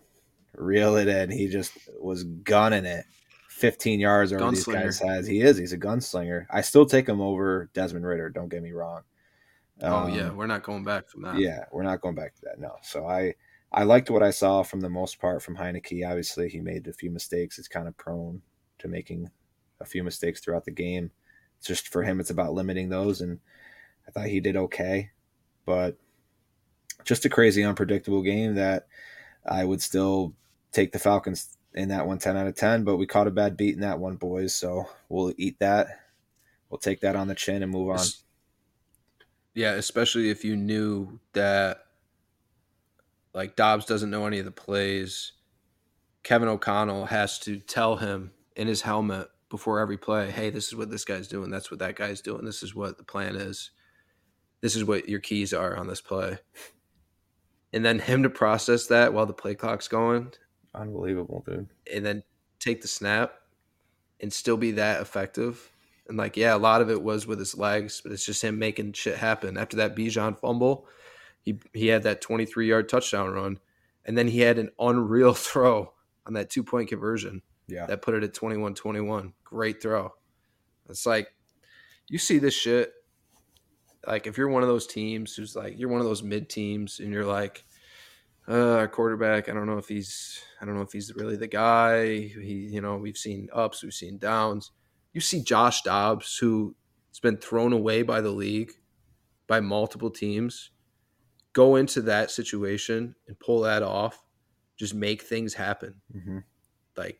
reel it in. He just was gunning it 15 yards over these guys' heads. He is. He's a gunslinger. I still take him over Desmond Ridder. Don't get me wrong.
Um, oh yeah, um, we're not going back from that.
Yeah, we're not going back to that. No. So I I liked what I saw from the most part from Heinicke. Obviously, he made a few mistakes. It's kind of prone to making a few mistakes throughout the game. It's just for him, it's about limiting those, and I thought he did okay. But just a crazy, unpredictable game that I would still take the Falcons in that one 10 out of 10, but we caught a bad beat in that one, boys. So we'll eat that. We'll take that on the chin and move on.
Yeah, especially if you knew that like Dobbs doesn't know any of the plays. Kevin O'Connell has to tell him in his helmet before every play, hey, this is what this guy's doing. That's what that guy's doing. This is what the plan is. This is what your keys are on this play. And then him to process that while the play clock's going
Unbelievable, dude.
And then take the snap and still be that effective. And like, yeah, a lot of it was with his legs, but it's just him making shit happen. After that Bijan fumble, he he had that 23 yard touchdown run, and then he had an unreal throw on that two point conversion.
Yeah,
that put it at 21-21. Great throw. It's like you see this shit. Like if you're one of those teams who's like you're one of those mid teams, and you're like, uh, our quarterback. I don't know if he's I don't know if he's really the guy. He, you know, we've seen ups, we've seen downs. You see Josh Dobbs, who's been thrown away by the league by multiple teams, go into that situation and pull that off, just make things happen.
Mm-hmm.
Like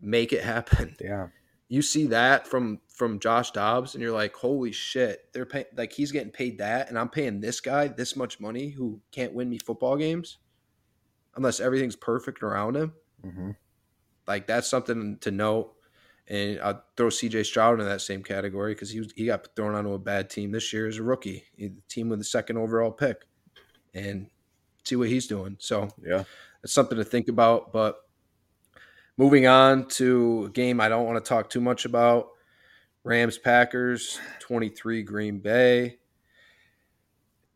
make it happen.
Yeah.
You see that from from Josh Dobbs and you're like, "Holy shit. They're paying like he's getting paid that and I'm paying this guy this much money who can't win me football games unless everything's perfect around him."
Mm-hmm.
Like that's something to note. And I'll throw CJ Stroud in that same category because he was, he got thrown onto a bad team this year as a rookie, eh, the team with the second overall pick, and see what he's doing. So
Yeah.
it's something to think about. But moving on to a game I don't want to talk too much about Rams Packers 23 Green Bay.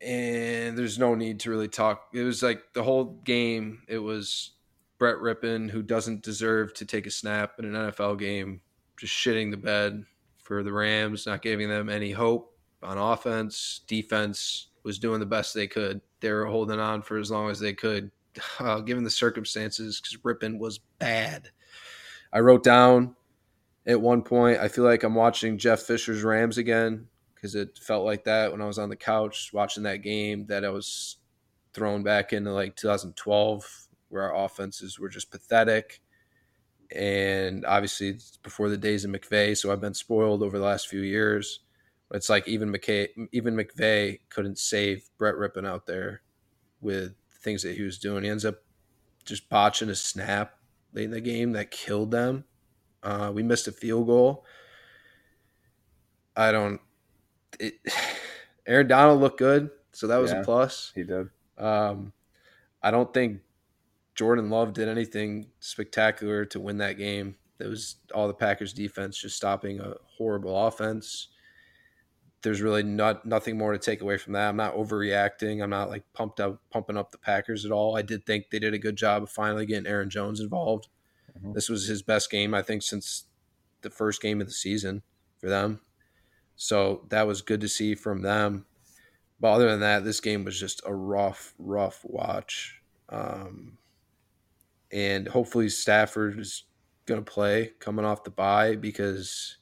And there's no need to really talk. It was like the whole game, it was Brett Rypien, who doesn't deserve to take a snap in an NFL game, just shitting the bed for the Rams, not giving them any hope on offense. Defense was doing the best they could. They were holding on for as long as they could, uh, given the circumstances, because Rypien was bad. I wrote down at one point, I feel like I'm watching Jeff Fisher's Rams again because it felt like that when I was on the couch watching that game that I was thrown back into like 2012 where our offenses were just pathetic. And obviously, it's before the days of McVay, so I've been spoiled over the last few years. But it's like even McKay, even McVay couldn't save Brett Rypien out there with the things that he was doing. He ends up just botching a snap late in the game that killed them. Uh, we missed a field goal. I don't. It, Aaron Donald looked good, so that was
Yeah.
a plus.
He did.
Um, I don't think Jordan Love did anything spectacular to win that game. It was all the Packers defense just stopping a horrible offense. There's really not nothing more to take away from that. I'm not overreacting. I'm not like pumped up pumping up the Packers at all. I did think they did a good job of finally getting Aaron Jones involved.
Mhm.
This was his best game, I think, since the first game of the season for them. So that was good to see from them. But other than that, this game was just a rough, rough watch. Um, and hopefully Stafford is going to play coming off the bye because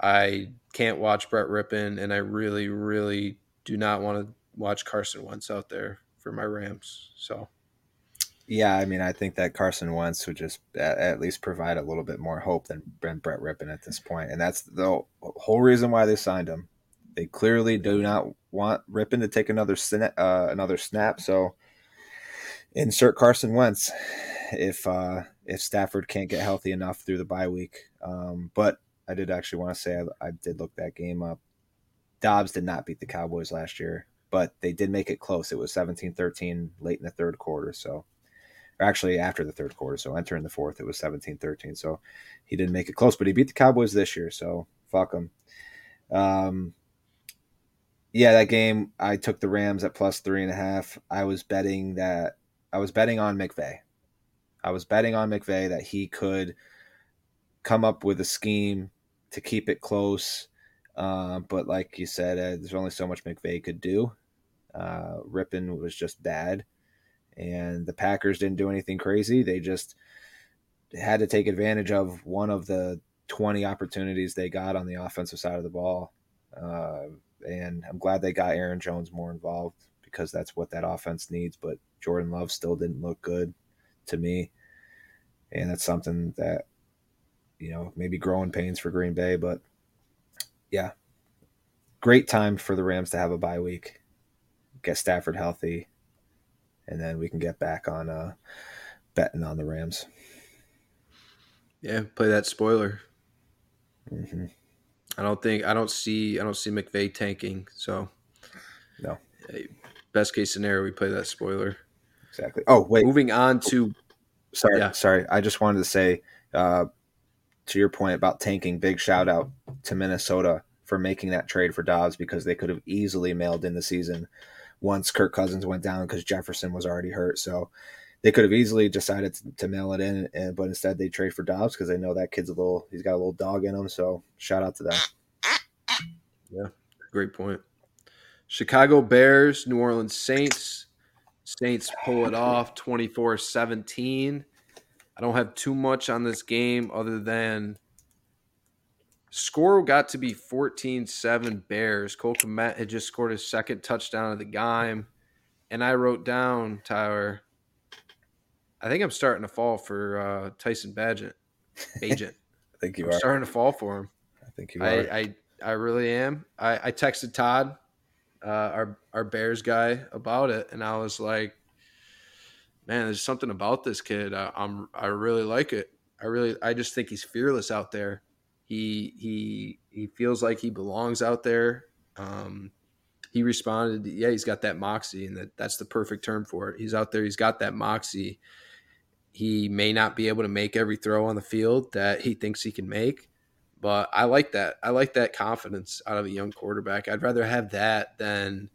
I can't watch Brett Rypien, and I really, really do not want to watch Carson Wentz out there for my Rams. So
Yeah, I mean, I think that Carson Wentz would just at, at least provide a little bit more hope than than Brett Rypien at this point, and that's the whole reason why they signed him. They clearly do not want Rypien to take another sna- uh, another snap, so insert Carson Wentz if uh, if Stafford can't get healthy enough through the bye week. Um, but I did actually want to say I, I did look that game up. Dobbs did not beat the Cowboys last year, but they did make it close. It was 17-13 late in the third quarter, so or actually after the third quarter. So entering the fourth, it was 17-13. So he didn't make it close, but he beat the Cowboys this year. So fuck him. Um, yeah, that game I took the Rams at plus three and a half. I was betting that I was betting on McVay. I was betting on McVay that he could come up with a scheme to keep it close. Uh, but like you said, uh, there's only so much McVay could do. Uh, was just bad and the Packers didn't do anything crazy. They just had to take advantage of one of the 20 opportunities they got on the offensive side of the ball. Uh, and I'm glad they got Aaron Jones more involved because that's what that offense needs. But Jordan Love still didn't look good to me. And that's something that, you know, maybe growing pains for Green Bay. But yeah, great time for the Rams to have a bye week, get Stafford healthy, and then we can get back on uh, betting on the Rams.
yeah, play that spoiler.
hmm
I don't think I don't see I don't see McVay tanking. So
No.
Best case scenario, we play that spoiler.
Exactly. Oh wait,
Moving on to
sorry,
yeah.
sorry. I just wanted to say uh, to your point about tanking. Big shout out to Minnesota for making that trade for Dobbs because they could have easily mailed in the season once Kirk Cousins went down because Jefferson was already hurt. So they could have easily decided to, to mail it in, and, but instead they trade for Dobbs because they know that kid's a little. He's got a little dog in him. So shout out to them.
Yeah, great point. Chicago Bears, New Orleans Saints. Saints pull it off 24-17. I don't have too much on this game other than Score got to be 14 7 Bears. Cole Kmet had just scored his second touchdown of the game. And I wrote down, Tyler, I think I'm starting to fall for uh, Tyson Badgett. Agent.
I think you
I'm
are.
starting to fall for him.
I think you are.
I, I, I really am. I, I texted Todd, uh, our our Bears guy, about it, and I was like, "Man, there's something about this kid. I, I'm I really like it. I really I just think he's fearless out there. He he he feels like he belongs out there. Um, he responded, yeah, he's got that moxie, and that that's the perfect term for it. He's out there. He's got that moxie. He may not be able to make every throw on the field that he thinks he can make, but I like that. I like that confidence out of a young quarterback. I'd rather have that than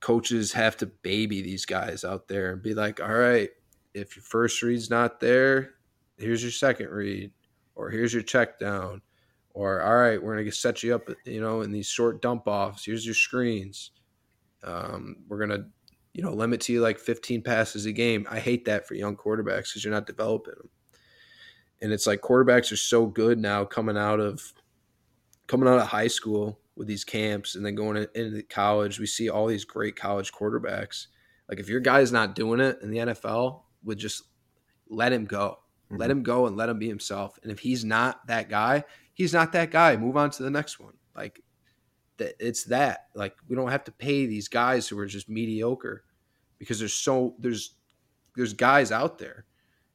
coaches have to baby these guys out there and be like, all right, if your first read's not there, here's your second read, or here's your check down, or all right, we're gonna set you up, you know, in these short dump offs. Here's your screens. Um, we're gonna, you know, limit to you like 15 passes a game. I hate that for young quarterbacks because you're not developing them. And it's like quarterbacks are so good now coming out of coming out of high school with these camps and then going into college. We see all these great college quarterbacks. Like if your guy's not doing it in the NFL, would just let him go. Mm-hmm. Let him go and let him be himself. And if he's not that guy, he's not that guy. Move on to the next one. Like that it's that. Like we don't have to pay these guys who are just mediocre because there's so there's there's guys out there.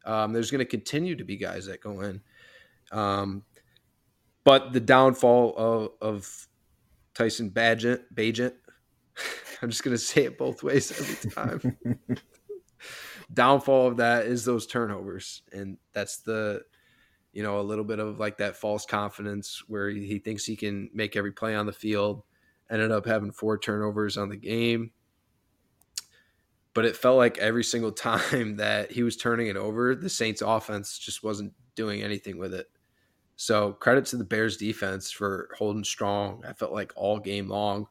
Um, there's going to continue to be guys that go in. Um, but the downfall of, of Tyson Badgett, Bagent, I'm just going to say it both ways every time. downfall of that is those turnovers, and that's the you know, a little bit of like that false confidence where he thinks he can make every play on the field. Ended up having four turnovers on the game. But it felt like every single time that he was turning it over, the Saints offense just wasn't doing anything with it. So credit to the Bears defense for holding strong. I felt like all game long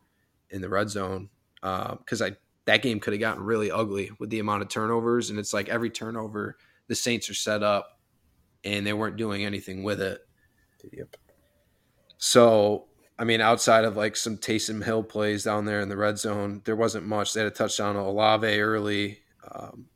in the red zone because uh, I that game could have gotten really ugly with the amount of turnovers, and it's like every turnover the Saints are set up and they weren't doing anything with it.
Yep.
So, I mean, outside of like some Taysom Hill plays down there in the red zone, there wasn't much. They had a touchdown to Olave early. Um,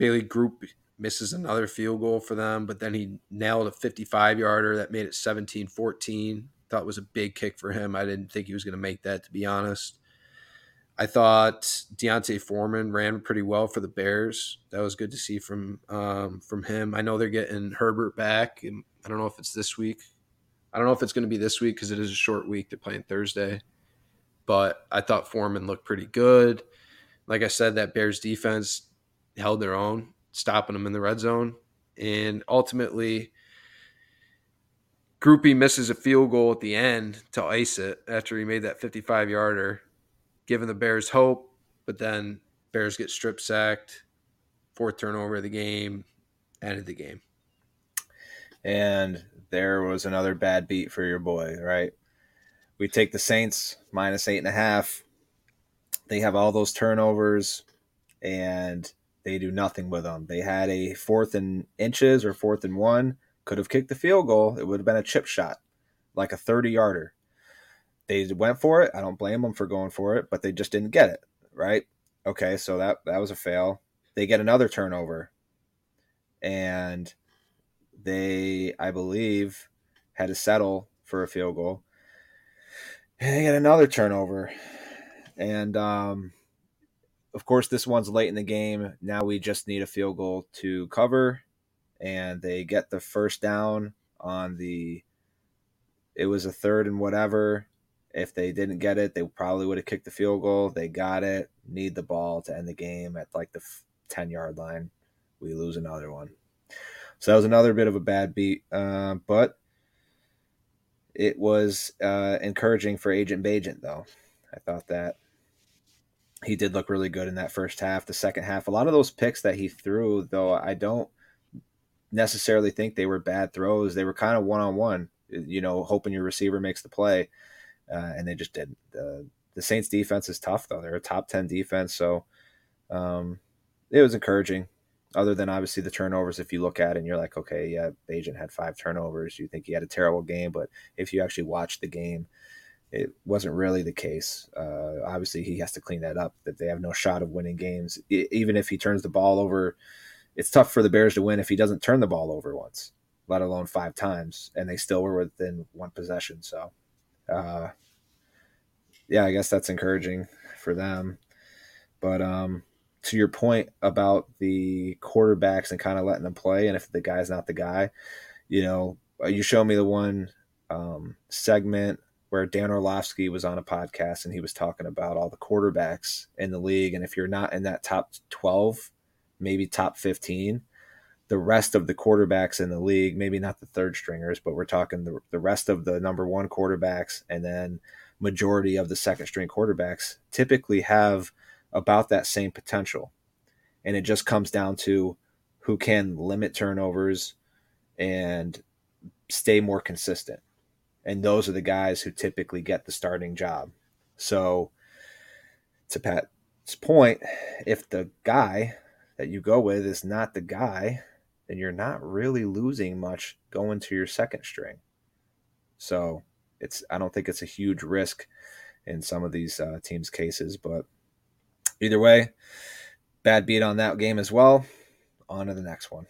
Blake Grupe misses another field goal for them, but then he nailed a 55 yarder that made it 17 14. Thought was a big kick for him. I didn't think he was going to make that, to be honest. I thought D'Onta Foreman ran pretty well for the Bears. That was good to see from um, from him. I know they're getting Herbert back, I don't know if it's this week. I don't know if it's going to be this week because it is a short week. They're playing Thursday, but I thought Foreman looked pretty good. Like I said, that Bears defense held their own, stopping them in the red zone, and ultimately. Grupe misses a field goal at the end to ice it after he made that 55 yarder giving the Bears hope, but then Bears get strip sacked, fourth turnover of the game, ended the game.
And there was another bad beat for your boy, right? We take the Saints minus eight and a half. They have all those turnovers and they do nothing with them. They had a fourth and inches or fourth and one, could have kicked the field goal. It would have been a chip shot, like a 30 yarder they went for it. I don't blame them for going for it, but they just didn't get it right. Okay, so that that was a fail. They get another turnover, and they, I believe, had to settle for a field goal. And they get another turnover, and um, of course, this one's late in the game. Now we just need a field goal to cover, and they get the first down on the. It was a third and whatever if they didn't get it, they probably would have kicked the field goal. They got it. Need the ball to end the game at like the 10 yard line. We lose another one. So that was another bit of a bad beat. Uh, but it was uh, encouraging for Agent Bagent, though. I thought that he did look really good in that first half. The second half, a lot of those picks that he threw, though, I don't necessarily think they were bad throws. They were kind of one on one, you know, hoping your receiver makes the play uh, and they just didn't. The the Saints defense is tough though; they're a top ten defense, so um, it was encouraging. Other than obviously the turnovers. If you look at it and you're like, okay, yeah, agent had five turnovers. You think he had a terrible game, but if you actually watch the game, it wasn't really the case. Uh, obviously, he has to clean that up. That they have no shot of winning games, even if he turns the ball over. It's tough for the Bears to win if he doesn't turn the ball over once, let alone five times, and they still were within one possession. So, uh, yeah, I guess that's encouraging for them. But um, to your point about the quarterbacks and kind of letting them play, and if the guy's not the guy, you know, you show me the one um, segment where Dan Orlovsky was on a podcast and he was talking about all the quarterbacks in the league, and if you're not in that top twelve, maybe top fifteen, the rest of the quarterbacks in the league, maybe not the third stringers, but we're talking the, the rest of the number one quarterbacks and then majority of the second string quarterbacks typically have about that same potential. And it just comes down to who can limit turnovers and stay more consistent. And those are the guys who typically get the starting job. So, to Pat's point, if the guy that you go with is not the guy, then you're not really losing much going to your second string. So, it's I don't think it's a huge risk in some of these uh, teams' cases, but either way, bad beat on that game as well. On to the next one.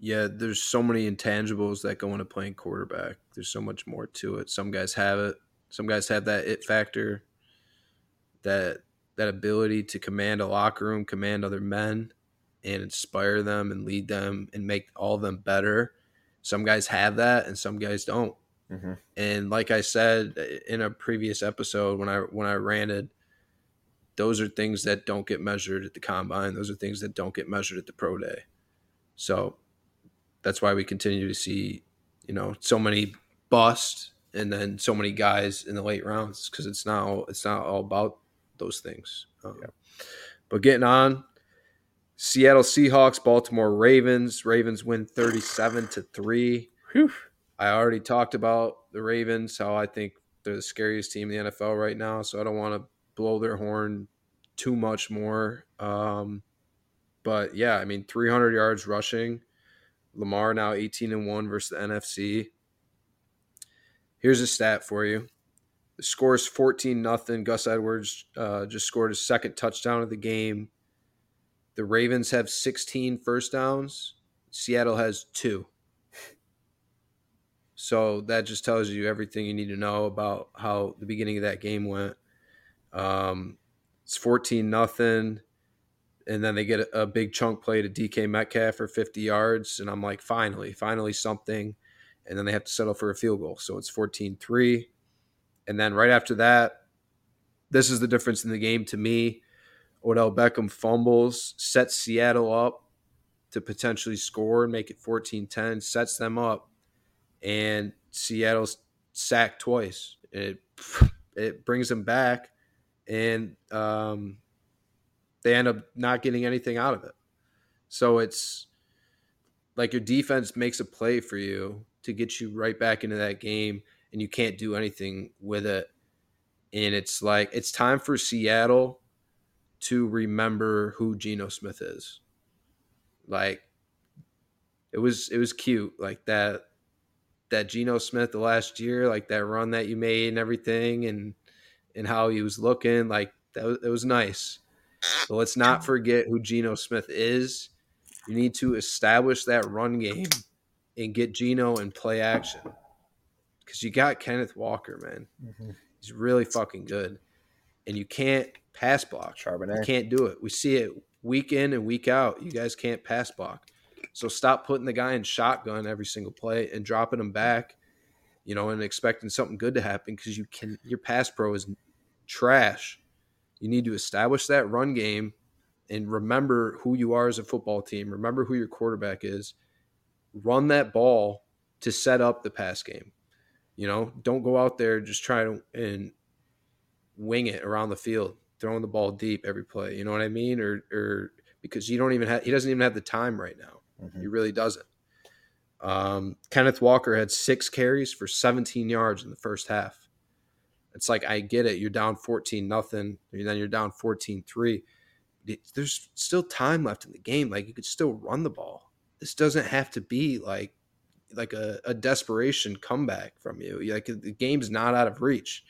Yeah, there's so many intangibles that go into playing quarterback. There's so much more to it. Some guys have it. Some guys have that it factor, that that ability to command a locker room, command other men, and inspire them and lead them and make all of them better. Some guys have that, and some guys don't. Mm-hmm. And like I said in a previous episode, when I when I ranted, those are things that don't get measured at the combine. Those are things that don't get measured at the pro day. So that's why we continue to see, you know, so many bust and then so many guys in the late rounds because it's not it's not all about those things. Um, yeah. But getting on, Seattle Seahawks, Baltimore Ravens. Ravens win thirty-seven to three. Whew. I already talked about the Ravens, how I think they're the scariest team in the NFL right now. So I don't want to blow their horn too much more. Um, but yeah, I mean, 300 yards rushing. Lamar now 18 and 1 versus the NFC. Here's a stat for you. The score is 14 nothing. Gus Edwards uh, just scored his second touchdown of the game. The Ravens have 16 first downs. Seattle has two. So that just tells you everything you need to know about how the beginning of that game went. Um, it's 14 nothing. And then they get a, a, big chunk play to DK Metcalf for 50 yards. And I'm like, finally, finally something. And then they have to settle for a field goal. So it's 14 3. And then right after that, this is the difference in the game to me. Odell Beckham fumbles, sets Seattle up to potentially score and make it 14 10, sets them up. And Seattle's sacked twice. It, it brings them back and um, they end up not getting anything out of it. So it's like your defense makes a play for you to get you right back into that game, and you can't do anything with it. And it's like it's time for Seattle to remember who Geno Smith is. Like it was it was cute like that that Geno Smith the last year, like that run that you made and everything, and and how he was looking. Like that was, was nice. But let's not forget who Geno Smith is. You need to establish that run game and get Geno in play action. Because you got Kenneth Walker, man. Mm-hmm. He's really fucking good. And you can't pass block. Charbonnet. You can't do it. We see it week in and week out. You guys can't pass block. So stop putting the guy in shotgun every single play and dropping him back, you know, and expecting something good to happen because you can your pass pro is trash. You need to establish that run game and remember who you are as a football team. Remember who your quarterback is. Run that ball to set up the pass game. You know, don't go out there just try to and wing it around the field, throwing the ball deep every play. You know what I mean? Or or because you don't even have he doesn't even have the time right now. Mm-hmm. He really doesn't. Um, Kenneth Walker had six carries for 17 yards in the first half. It's like I get it. You're down 14 nothing, then you're down 14-3. there's still time left in the game. Like you could still run the ball. This doesn't have to be like like a, a desperation comeback from you. Like the game's not out of reach,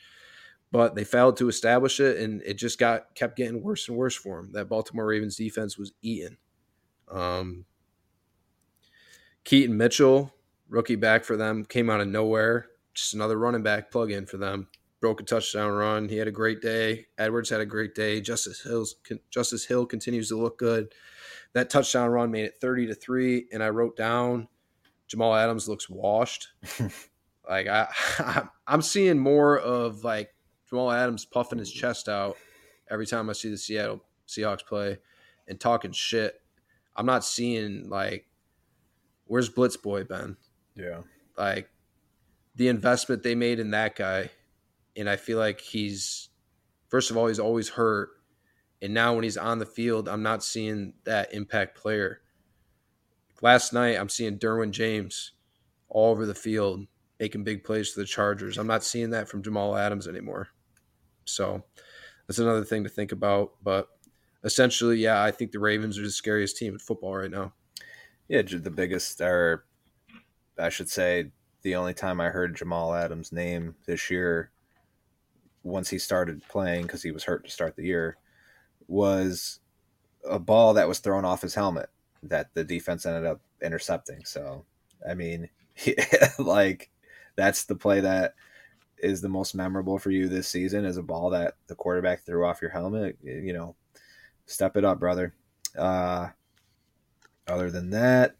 but they failed to establish it, and it just got kept getting worse and worse for them. That Baltimore Ravens defense was eaten. Um, Keaton Mitchell, rookie back for them, came out of nowhere. Just another running back plug in for them. Broke a touchdown run. He had a great day. Edwards had a great day. Justice Hill's Justice Hill continues to look good. That touchdown run made it thirty to three, and I wrote down Jamal Adams looks washed. like I, I'm seeing more of like Jamal Adams puffing his chest out every time I see the Seattle Seahawks play and talking shit. I'm not seeing like where's Blitz Boy been?
Yeah.
Like the investment they made in that guy, and I feel like he's first of all he's always hurt, and now when he's on the field, I'm not seeing that impact player last night I'm seeing Derwin James all over the field making big plays for the Chargers. I'm not seeing that from Jamal Adams anymore. So that's another thing to think about. But essentially, yeah, I think the Ravens are the scariest team in football right now.
Yeah, the biggest, or I should say, the only time I heard Jamal Adams' name this year, once he started playing because he was hurt to start the year, was a ball that was thrown off his helmet that the defense ended up intercepting. So, I mean, like that's the play that is the most memorable for you this season is a ball that the quarterback threw off your helmet. You know, step it up, brother. Uh, other than that,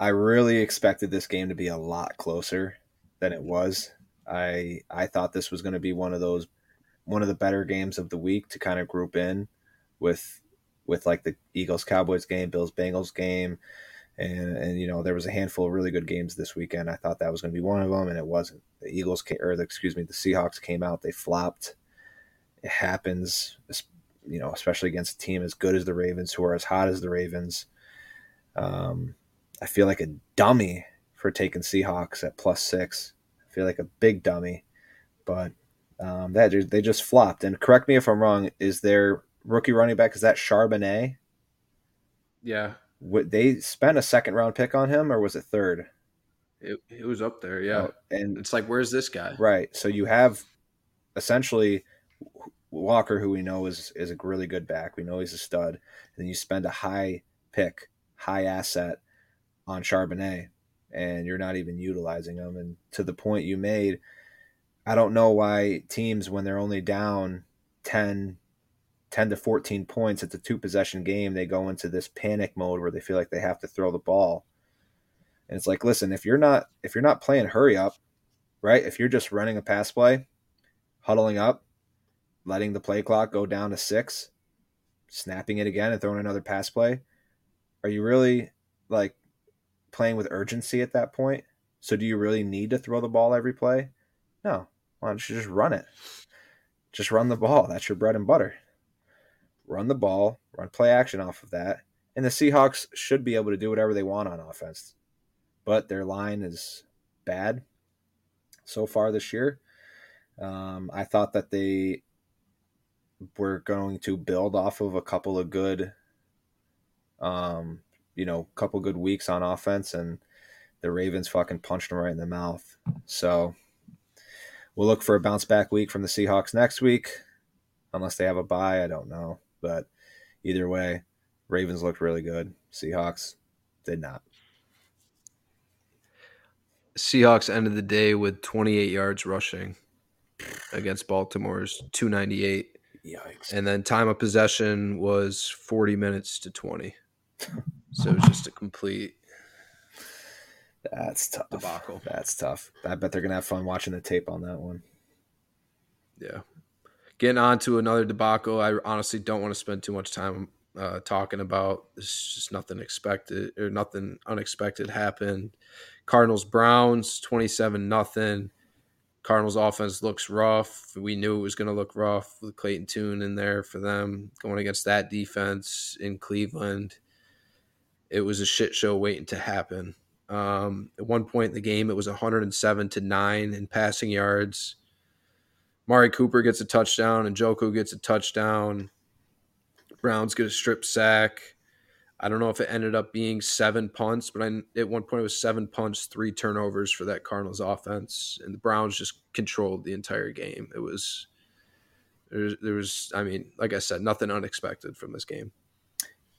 I really expected this game to be a lot closer than it was. I I thought this was going to be one of those one of the better games of the week to kind of group in with with like the Eagles Cowboys game, Bills Bengals game, and and you know there was a handful of really good games this weekend. I thought that was going to be one of them, and it wasn't. The Eagles came, or the, excuse me, the Seahawks came out. They flopped. It happens, you know, especially against a team as good as the Ravens, who are as hot as the Ravens. Um, I feel like a dummy for taking Seahawks at plus six. Feel like a big dummy, but um, that they just flopped. And correct me if I'm wrong. Is there rookie running back is that Charbonnet?
Yeah.
Would they spent a second round pick on him, or was it third?
It, it was up there, yeah. Oh, and it's like, where's this guy?
Right. So you have essentially Walker, who we know is is a really good back. We know he's a stud. And you spend a high pick, high asset on Charbonnet, and you're not even utilizing them. And to the point you made, I don't know why teams, when they're only down 10, 10 to 14 points, it's a two possession game. They go into this panic mode where they feel like they have to throw the ball. And it's like, listen, if you're not if you're not playing hurry up, right? If you're just running a pass play, huddling up, letting the play clock go down to 6, snapping it again and throwing another pass play, are you really like playing with urgency at that point? So do you really need to throw the ball every play? No. Why don't you just run it? Just run the ball. That's your bread and butter run the ball, run play action off of that. And the Seahawks should be able to do whatever they want on offense. But their line is bad so far this year. Um, I thought that they were going to build off of a couple of good, um, you know, couple good weeks on offense, and the Ravens fucking punched them right in the mouth. So we'll look for a bounce back week from the Seahawks next week, unless they have a bye. I don't know. But either way, Ravens looked really good. Seahawks did not.
Seahawks ended the day with 28 yards rushing against Baltimore's 298.
Yikes.
And then time of possession was 40 minutes to 20. So it was just a complete
That's tough.
Debacle.
That's tough. I bet they're gonna have fun watching the tape on that one.
Yeah getting on to another debacle. I honestly don't want to spend too much time uh, talking about. It's just nothing expected or nothing unexpected happened. Cardinals Browns twenty seven nothing. Cardinals offense looks rough. We knew it was going to look rough with Clayton Tune in there for them going against that defense in Cleveland. It was a shit show waiting to happen. Um, at one point in the game, it was 107 to nine in passing yards. Amari Cooper gets a touchdown and Njoku gets a touchdown. Browns get a strip sack. I don't know if it ended up being seven punts, but I, at one point it was seven punts, three turnovers for that Cardinals offense, and the Browns just controlled the entire game. It was there, there was, I mean, like I said, nothing unexpected from this game.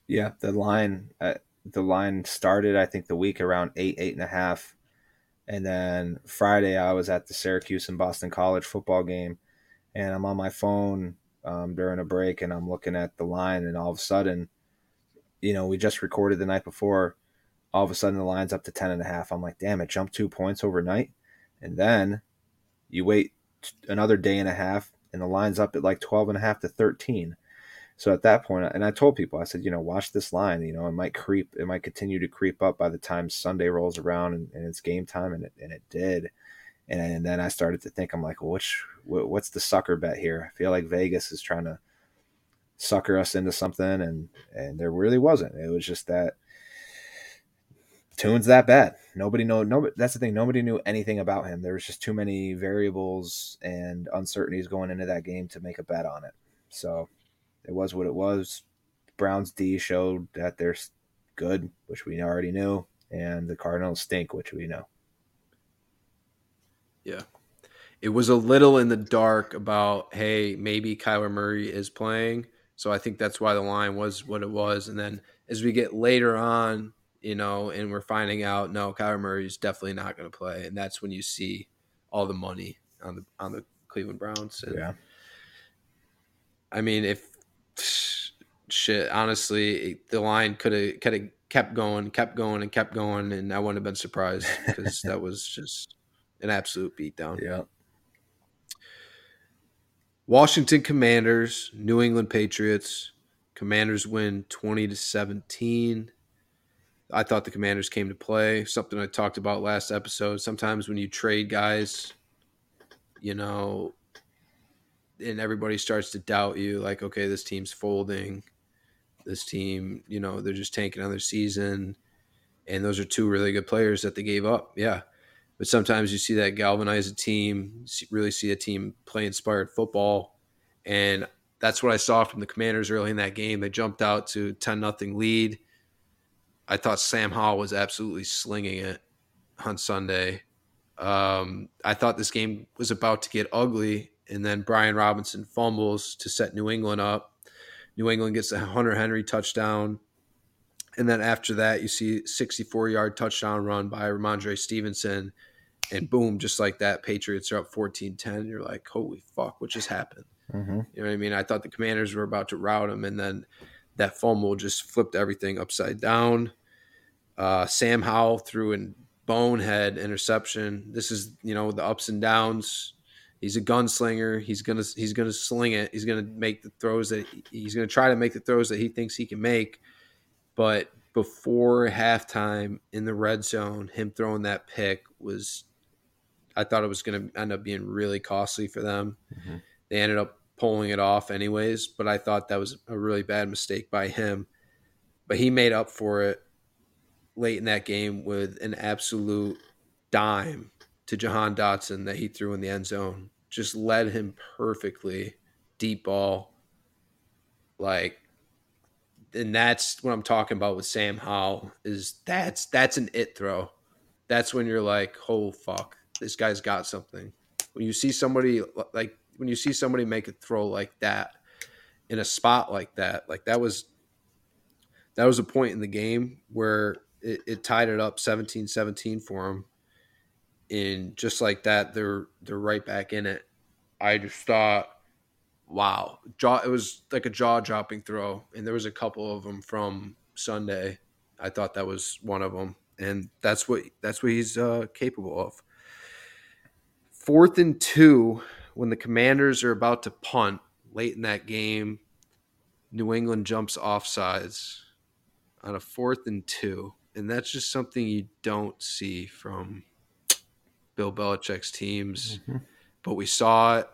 Yeah, the line, uh, the line started, I think, the week around eight, eight and a half, and then Friday I was at the Syracuse and Boston College football game, and I'm on my phone um, during a break, and I'm looking at the line, and all of a sudden you know, we just recorded the night before. All of a sudden, the line's up to 10 and a half. I'm like, damn, it jumped two points overnight. And then you wait another day and a half, and the line's up at like 12 and a half to 13. So at that point, and I told people, I said, you know, watch this line. You know, it might creep, it might continue to creep up by the time Sunday rolls around and, and it's game time, and it, and it did. And, and then I started to think, I'm like, well, which, what's the sucker bet here? I feel like Vegas is trying to sucker us into something and and there really wasn't it was just that Tune's that bad. Nobody know. No, that's the thing. Nobody knew anything about him. There was just too many variables and uncertainties going into that game to make a bet on it. So it was what it was. Browns D showed that they're good, which we already knew, and the Cardinals stink, which we know.
Yeah, it was a little in the dark about hey, maybe Kyler Murray is playing, so I think that's why the line was what it was. And then as we get later on, you know, and we're finding out, no, Kyler Murray is definitely not going to play, and that's when you see all the money on the on the Cleveland Browns. And,
yeah.
I mean, if shit, honestly, the line could have could have kept going, kept going, and kept going, and I wouldn't have been surprised because that was just an absolute beatdown.
Yeah.
Washington Commanders, New England Patriots. Commanders win 20 to 17. I thought the Commanders came to play. Something I talked about last episode. Sometimes when you trade guys, you know, and everybody starts to doubt you, like, okay, this team's folding. This team, you know, they're just tanking on their season. And those are two really good players that they gave up. Yeah but sometimes you see that galvanize a team, really see a team play inspired football. And that's what I saw from the Commanders early in that game. They jumped out to 10 nothing lead. I thought Sam Howell was absolutely slinging it on Sunday. Um, I thought this game was about to get ugly, and then Brian Robinson fumbles to set New England up. New England gets a Hunter Henry touchdown. And then after that, you see 64 yard touchdown run by Rhamondre Stevenson. And boom, just like that, Patriots are up 14 10. You're like, holy fuck, what just happened? Mm-hmm. You know what I mean? I thought the commanders were about to rout them. And then that fumble just flipped everything upside down. Uh, Sam Howell threw a bonehead interception. This is, you know, the ups and downs. He's a gunslinger. He's gonna he's gonna sling it. He's gonna make the throws that he's gonna try to make the throws that he thinks he can make but before halftime in the red zone, him throwing that pick was, I thought it was going to end up being really costly for them. Mm-hmm. They ended up pulling it off anyways, but I thought that was a really bad mistake by him. But he made up for it late in that game with an absolute dime to Jahan Dotson that he threw in the end zone. Just led him perfectly, deep ball. Like and that's what I'm talking about with Sam Howell is that's that's an it throw. That's when you're like, oh fuck, this guy's got something. When you see somebody like when you see somebody make a throw like that in a spot like that, like that was that was a point in the game where it, it tied it up 17-17 for him. And just like that, they're they're right back in it. I just thought wow, jaw. It was like a jaw dropping throw, and there was a couple of them from Sunday. I thought that was one of them, and that's what that's what he's uh, capable of. Fourth and two, when the Commanders are about to punt late in that game, New England jumps offsides on a fourth and two, and that's just something you don't see from Bill Belichick's teams. Mm-hmm. But we saw it.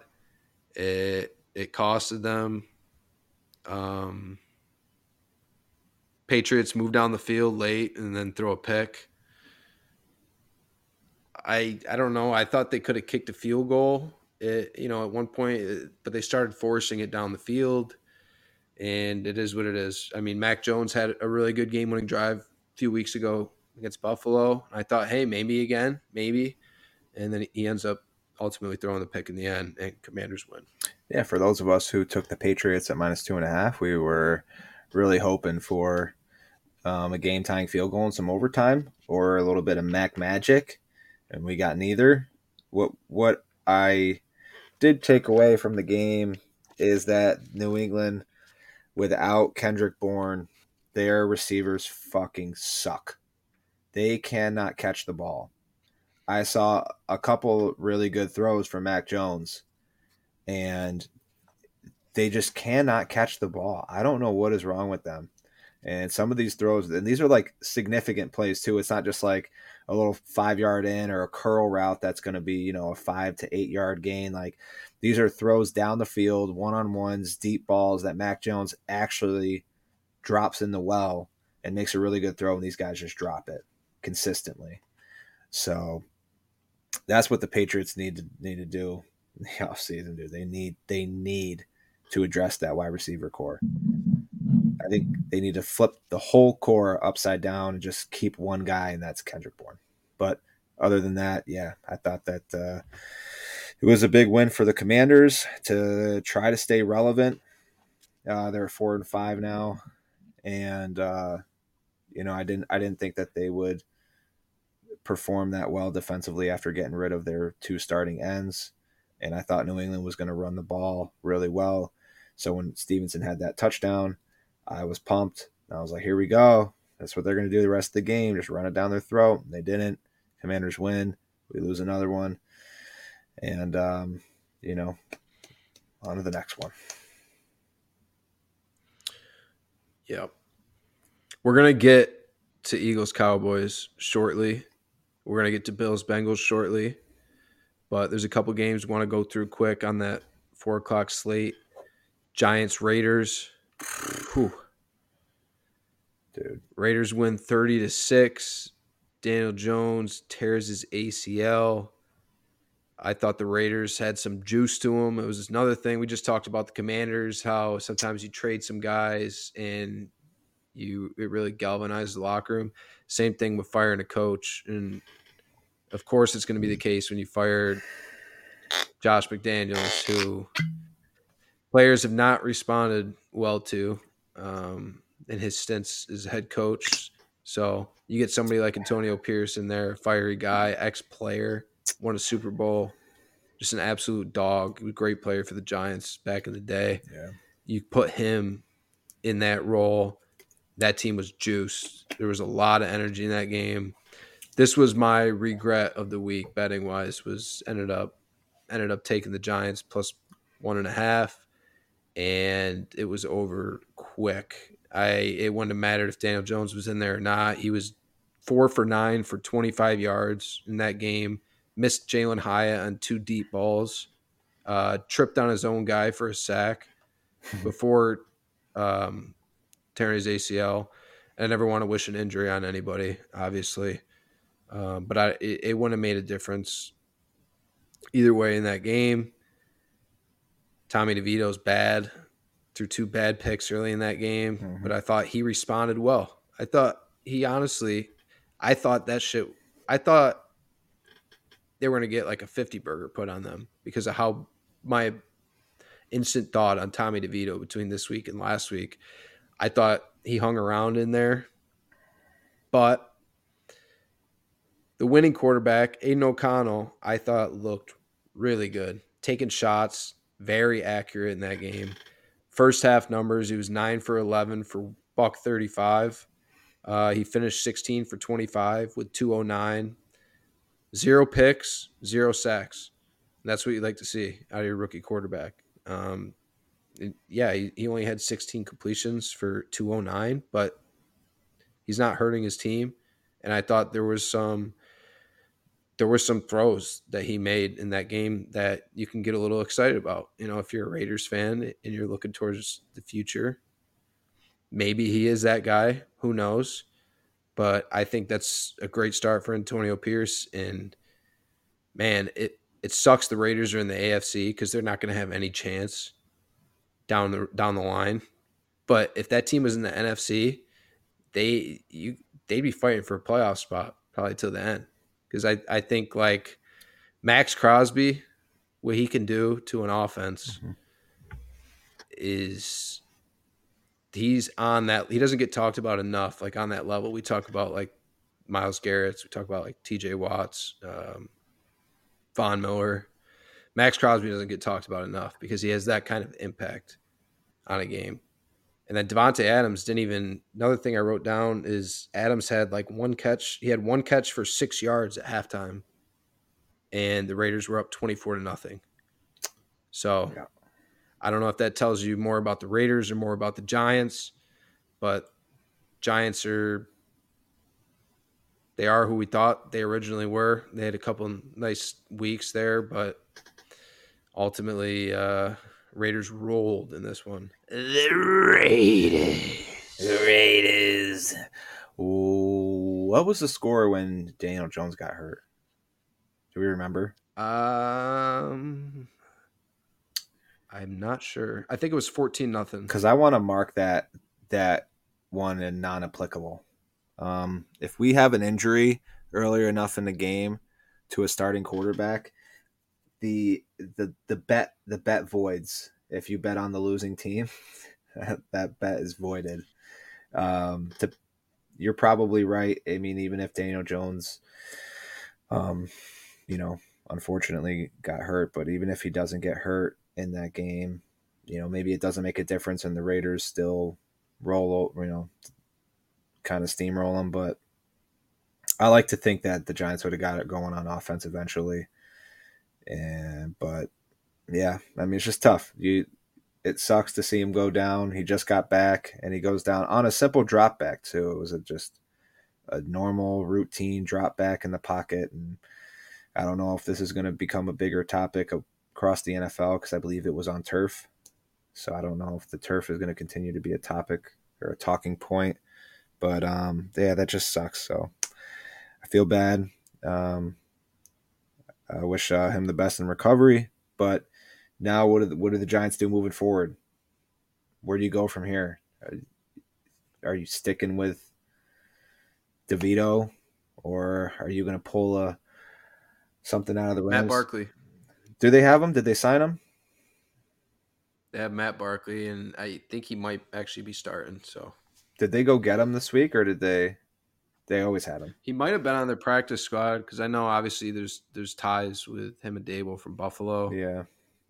It it costed them. Um, Patriots move down the field late and then throw a pick. I I don't know. I thought they could have kicked a field goal. It, you know, at one point, but they started forcing it down the field, and it is what it is. I mean, Mac Jones had a really good game winning drive a few weeks ago against Buffalo. I thought, hey, maybe again, maybe. And then he ends up ultimately throwing the pick in the end, and Commanders win.
Yeah, for those of us who took the Patriots at minus two and a half, we were really hoping for um, a game tying field goal and some overtime or a little bit of Mac magic, and we got neither. What what I did take away from the game is that New England, without Kendrick Bourne, their receivers fucking suck. They cannot catch the ball. I saw a couple really good throws from Mac Jones, and they just cannot catch the ball. I don't know what is wrong with them. And some of these throws, and these are like significant plays too. It's not just like a little five yard in or a curl route that's going to be, you know, a five to eight yard gain. Like these are throws down the field, one on ones, deep balls that Mac Jones actually drops in the well and makes a really good throw, and these guys just drop it consistently. So that's what the Patriots need to need to do in the offseason, dude. They need they need to address that wide receiver core. I think they need to flip the whole core upside down and just keep one guy, and that's Kendrick Bourne. But other than that, yeah, I thought that uh, it was a big win for the Commanders to try to stay relevant. Uh, they're four and five now, and uh, you know I didn't I didn't think that they would perform that well defensively after getting rid of their two starting ends, and I thought New England was going to run the ball really well. So when Stevenson had that touchdown, I was pumped. I was like, here we go. That's what they're going to do the rest of the game. Just run it down their throat. They didn't. Commanders win. We lose another one. And, um, you know, on to the next one.
Yep. We're going to get to Eagles Cowboys shortly. We're going to get to Bills Bengals shortly. But there's a couple games we want to go through quick on that four o'clock slate. Giants Raiders. Whew.
Dude.
Raiders win 30 to 6. Daniel Jones tears his ACL. I thought the Raiders had some juice to them. It was another thing we just talked about the Commanders, how sometimes you trade some guys and you it really galvanizes the locker room. Same thing with firing a coach, and of course it's going to be the case when you fired Josh McDaniels, who players have not responded well to um, in his stints as head coach. So you get somebody like Antonio Pierce in there, fiery guy, ex player, won a Super Bowl, just an absolute dog, great player for the Giants back in the day.
Yeah.
You put him in that role, that team was juiced. There was a lot of energy in that game. This was my regret of the week betting wise was ended up ended up taking the Giants plus one and a half and it was over quick. I it wouldn't have mattered if Daniel Jones was in there or not. He was four for nine for 25 yards in that game. Missed Jalin Hyatt on two deep balls. Uh, tripped on his own guy for a sack before um, tearing his ACL. I never want to wish an injury on anybody, obviously, um, but I it, it wouldn't have made a difference either way in that game. Tommy DeVito's bad, threw two bad picks early in that game, mm-hmm. but I thought he responded well. I thought he honestly, I thought that shit, I thought they were going to get like a 50 burger put on them because of how my instant thought on Tommy DeVito between this week and last week. I thought he hung around in there, but the winning quarterback, Aidan O'Connell, I thought looked really good, taking shots, very accurate in that game. First half numbers, he was nine for 11 for buck 35. Uh, he finished 16 for 25 with 209. Zero picks, zero sacks. That's what you like to see out of your rookie quarterback. Um, yeah, he, he only had 16 completions for 209, but he's not hurting his team. And I thought there was some there were some throws that he made in that game that you can get a little excited about. You know, if you're a Raiders fan and you're looking towards the future, maybe he is that guy. Who knows? But I think that's a great start for Antonio Pierce. And man, it it sucks the Raiders are in the AFC because they're not going to have any chance down the down the line. But if that team was in the NFC, they you they'd be fighting for a playoff spot probably till the end. Because I, I think like Maxx Crosby, what he can do to an offense mm-hmm. is he's on that he doesn't get talked about enough like on that level. We talk about like Myles Garrett's we talk about like tj watts um, von miller. Maxx crosby doesn't get talked about enough because he has that kind of impact on a game and then Davante adams didn't even another thing i wrote down is adams had like one catch he had one catch for six yards at halftime and the raiders were up 24 to nothing so yeah. I don't know if that tells you more about the Raiders or more about the Giants, but Giants are they are who we thought they originally were. They had a couple nice weeks there, but ultimately uh Raiders rolled in this one.
The Raiders. The Raiders. what was the score when Daniel Jones got hurt? Do we remember?
Um I'm not sure. I think it was 14 nothing.
Because I want to mark that that one in non applicable. Um, if we have an injury earlier enough in the game to a starting quarterback, the the the bet the bet voids. If you bet on the losing team, that bet is voided. Um, to, you're probably right. I mean, even if Daniel Jones, um, you know, unfortunately got hurt, but even if he doesn't get hurt, in that game. You know, maybe it doesn't make a difference and the Raiders still roll, over, you know, kind of steamroll them. But I like to think that the Giants would have got it going on offense eventually. And, but yeah, I mean, it's just tough. You, it sucks to see him go down. He just got back and he goes down on a simple drop back too. It was a, just a normal routine drop back in the pocket. And I don't know if this is going to become a bigger topic across the NFL because I believe it was on turf. So I don't know if the turf is going to continue to be a topic or a talking point. But um, yeah, that just sucks. So I feel bad. Um, I wish uh, him the best in recovery. But now, what do the, what do the Giants do moving forward? Where do you go from here? Are, are you sticking with DeVito, or are you going to pull a something out of the
Rams? Matt Barkley.
Do they have him? Did they sign him?
They have Matt Barkley, and I think he might actually be starting. So,
did they go get him this week, or did they? They always had him.
He might have been on their practice squad because I know obviously there's there's ties with him and Daboll from Buffalo.
Yeah.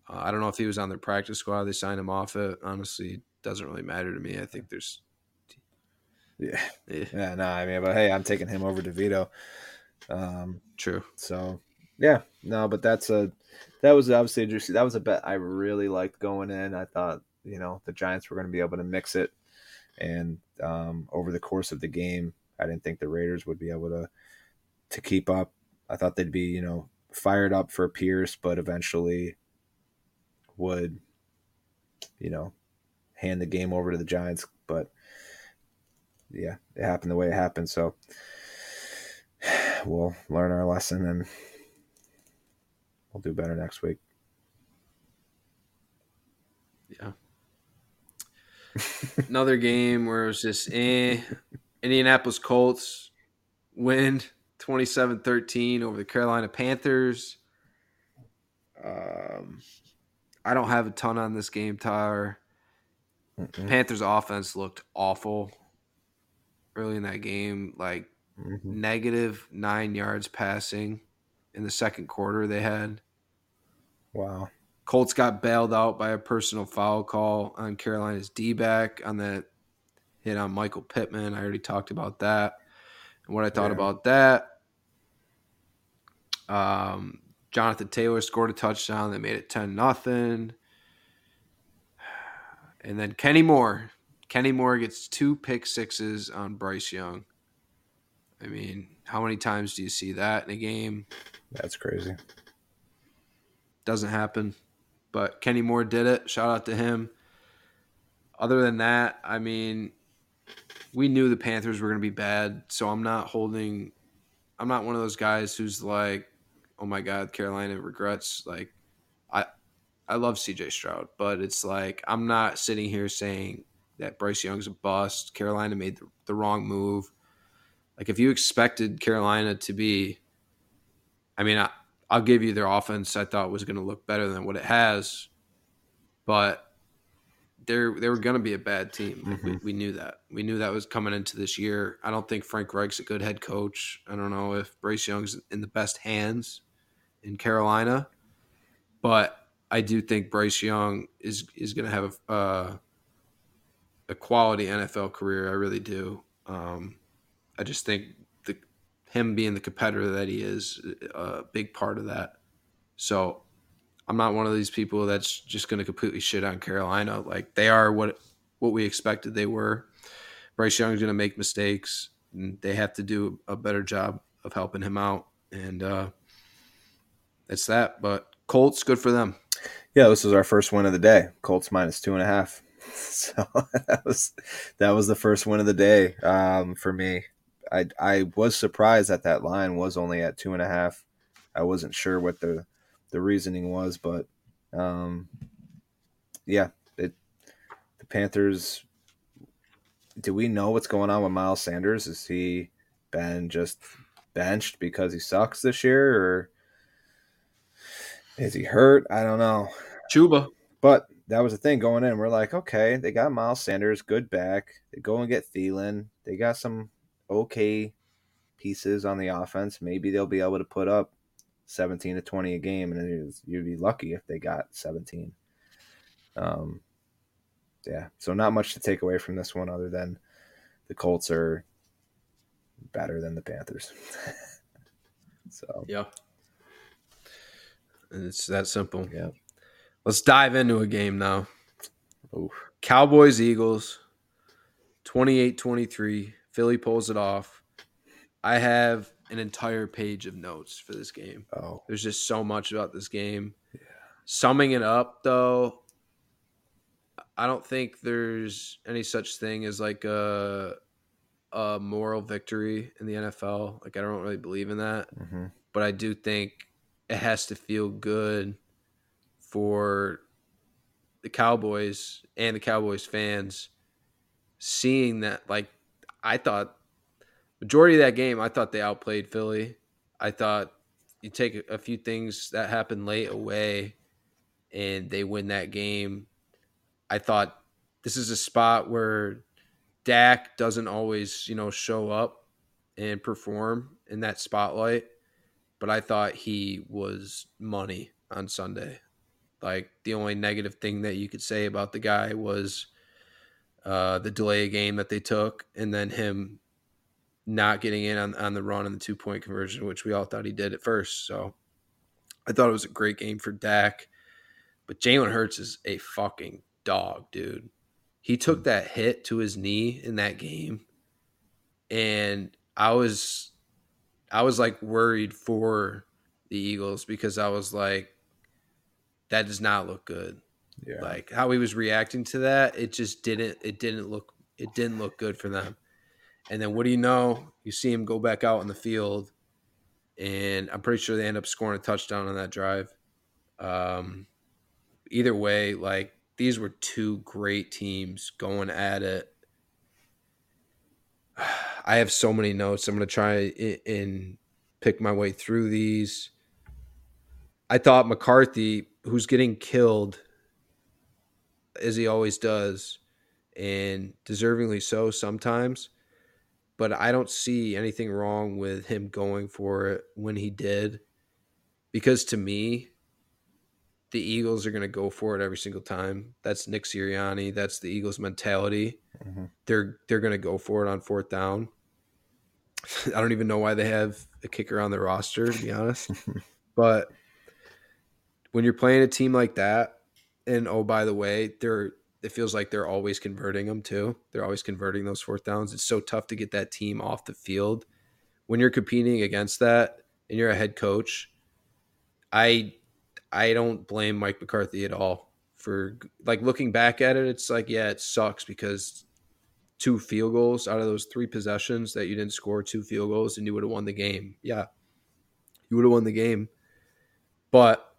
Uh, I don't know if he was on their practice squad. They signed him off it. Honestly, doesn't really matter to me. I think there's.
Yeah. Yeah. yeah no, I mean, but hey, I'm taking him over DeVito. Um,
True.
So yeah, no, but that's a that was obviously interesting. That was a bet I really liked going in. I thought you know the Giants were going to be able to mix it, and um, over the course of the game, I didn't think the Raiders would be able to to keep up. I thought they'd be you know fired up for Pierce, but eventually would you know hand the game over to the Giants. But yeah, it happened the way it happened. So we'll learn our lesson and we'll do better next week.
Yeah. Another game where it was just eh. Indianapolis Colts win 27-13 over the Carolina Panthers. Um, I don't have a ton on this game, Tyler. Panthers offense looked awful early in that game, like mm-hmm. negative nine yards passing in the second quarter they had.
Wow.
Colts got bailed out by a personal foul call on Carolina's D back on that hit on Michael Pittman. I already talked about that. And what I thought yeah. about that. Um, Jonathan Taylor scored a touchdown They made it 10 nothing. And then Kenny Moore. Kenny Moore gets two pick sixes on Bryce Young. I mean, how many times do you see that in a game?
That's crazy.
Doesn't happen. But Kenny Moore did it. Shout out to him. Other than that, I mean, we knew the Panthers were going to be bad, so I'm not holding I'm not one of those guys who's like, "Oh my god, Carolina regrets." Like I I love CJ Stroud, but it's like I'm not sitting here saying that Bryce Young's a bust. Carolina made the, the wrong move. Like if you expected Carolina to be, I mean, I, I'll give you their offense. I thought was going to look better than what it has, but they're they were going to be a bad team. Mm-hmm. We, we, knew that. We knew that was coming into this year. I don't think Frank Reich's a good head coach. I don't know if Bryce Young's in the best hands in Carolina, but I do think Bryce Young is is going to have a, uh, a quality NFL career. I really do. Um, I just think the him being the competitor that he is a big part of that. So I'm not one of these people that's just going to completely shit on Carolina. Like they are what what we expected they were. Bryce Young's going to make mistakes, and they have to do a better job of helping him out. And uh, it's that. But Colts, good for them.
Yeah, this was our first win of the day. Colts minus two and a half. So that was that was the first win of the day um, for me. I I was surprised that that line was only at two and a half. I wasn't sure what the the reasoning was, but um, yeah, it the Panthers. Do we know what's going on with Miles Sanders? Is he been just benched because he sucks this year, or is he hurt? I don't know.
Chuba,
but that was the thing going in. We're like, okay, they got Miles Sanders, good back. They go and get Thielen. They got some okay pieces on the offense. Maybe they'll be able to put up 17 to 20 a game, and you'd be lucky if they got 17. Um, yeah, so not much to take away from this one other than the Colts are better than the Panthers. so
yeah, it's that simple.
Yeah.
Let's dive into a game now. Oof. Cowboys Eagles 28-23. Philly pulls it off. I have an entire page of notes for this game.
Oh.
There's just so much about this game. Yeah. Summing it up though, I don't think there's any such thing as like a a moral victory in the NFL. Like I don't really believe in that. Mm-hmm. But I do think it has to feel good for the Cowboys and the Cowboys fans seeing that like I thought majority of that game, I thought they outplayed Philly. I thought you take a few things that happened late away and they win that game. I thought this is a spot where Dak doesn't always, you know, show up and perform in that spotlight, but I thought he was money on Sunday. Like the only negative thing that you could say about the guy was uh, the delay game that they took, and then him not getting in on, on the run and the two point conversion, which we all thought he did at first. So I thought it was a great game for Dak. But Jalen Hurts is a fucking dog, dude. He took mm. that hit to his knee in that game. And I was I was like worried for the Eagles because I was like, that does not look good. Yeah. Like how he was reacting to that, it just didn't it didn't look it didn't look good for them. And then what do you know? You see him go back out in the field, and I'm pretty sure they end up scoring a touchdown on that drive. Um, either way, like these were two great teams going at it. I have so many notes. I'm going to try and pick my way through these. I thought McCarthy, who's getting killed as he always does, and deservingly so sometimes, but I don't see anything wrong with him going for it when he did. Because to me, the Eagles are going to go for it every single time. That's Nick Sirianni. That's the Eagles' mentality. Mm-hmm. They're they're going to go for it on fourth down. I don't even know why they have a kicker on their roster, to be honest. but when you're playing a team like that, and oh by the way, they're it feels like they're always converting them too. They're always converting those fourth downs. It's so tough to get that team off the field when you're competing against that and you're a head coach. I I don't blame Mike McCarthy at all for like looking back at it. It's like yeah, it sucks because two field goals out of those three possessions that you didn't score two field goals and you would have won the game. Yeah, you would have won the game, but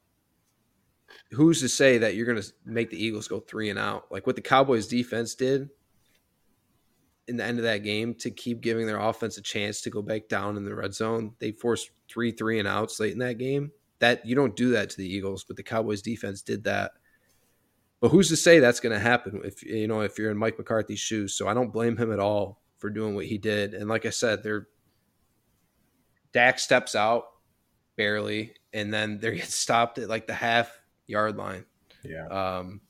who's to say that you're going to make the Eagles go three and out? Like what the Cowboys defense did in the end of that game to keep giving their offense a chance to go back down in the red zone. They forced three three and outs late in that game. That you don't do that to the Eagles, but the Cowboys defense did that. But who's to say that's going to happen if you know if you're in Mike McCarthy's shoes? So I don't blame him at all for doing what he did. And like I said, they're Dak steps out barely, and then they get stopped at like the half yard line.
Yeah.
Um,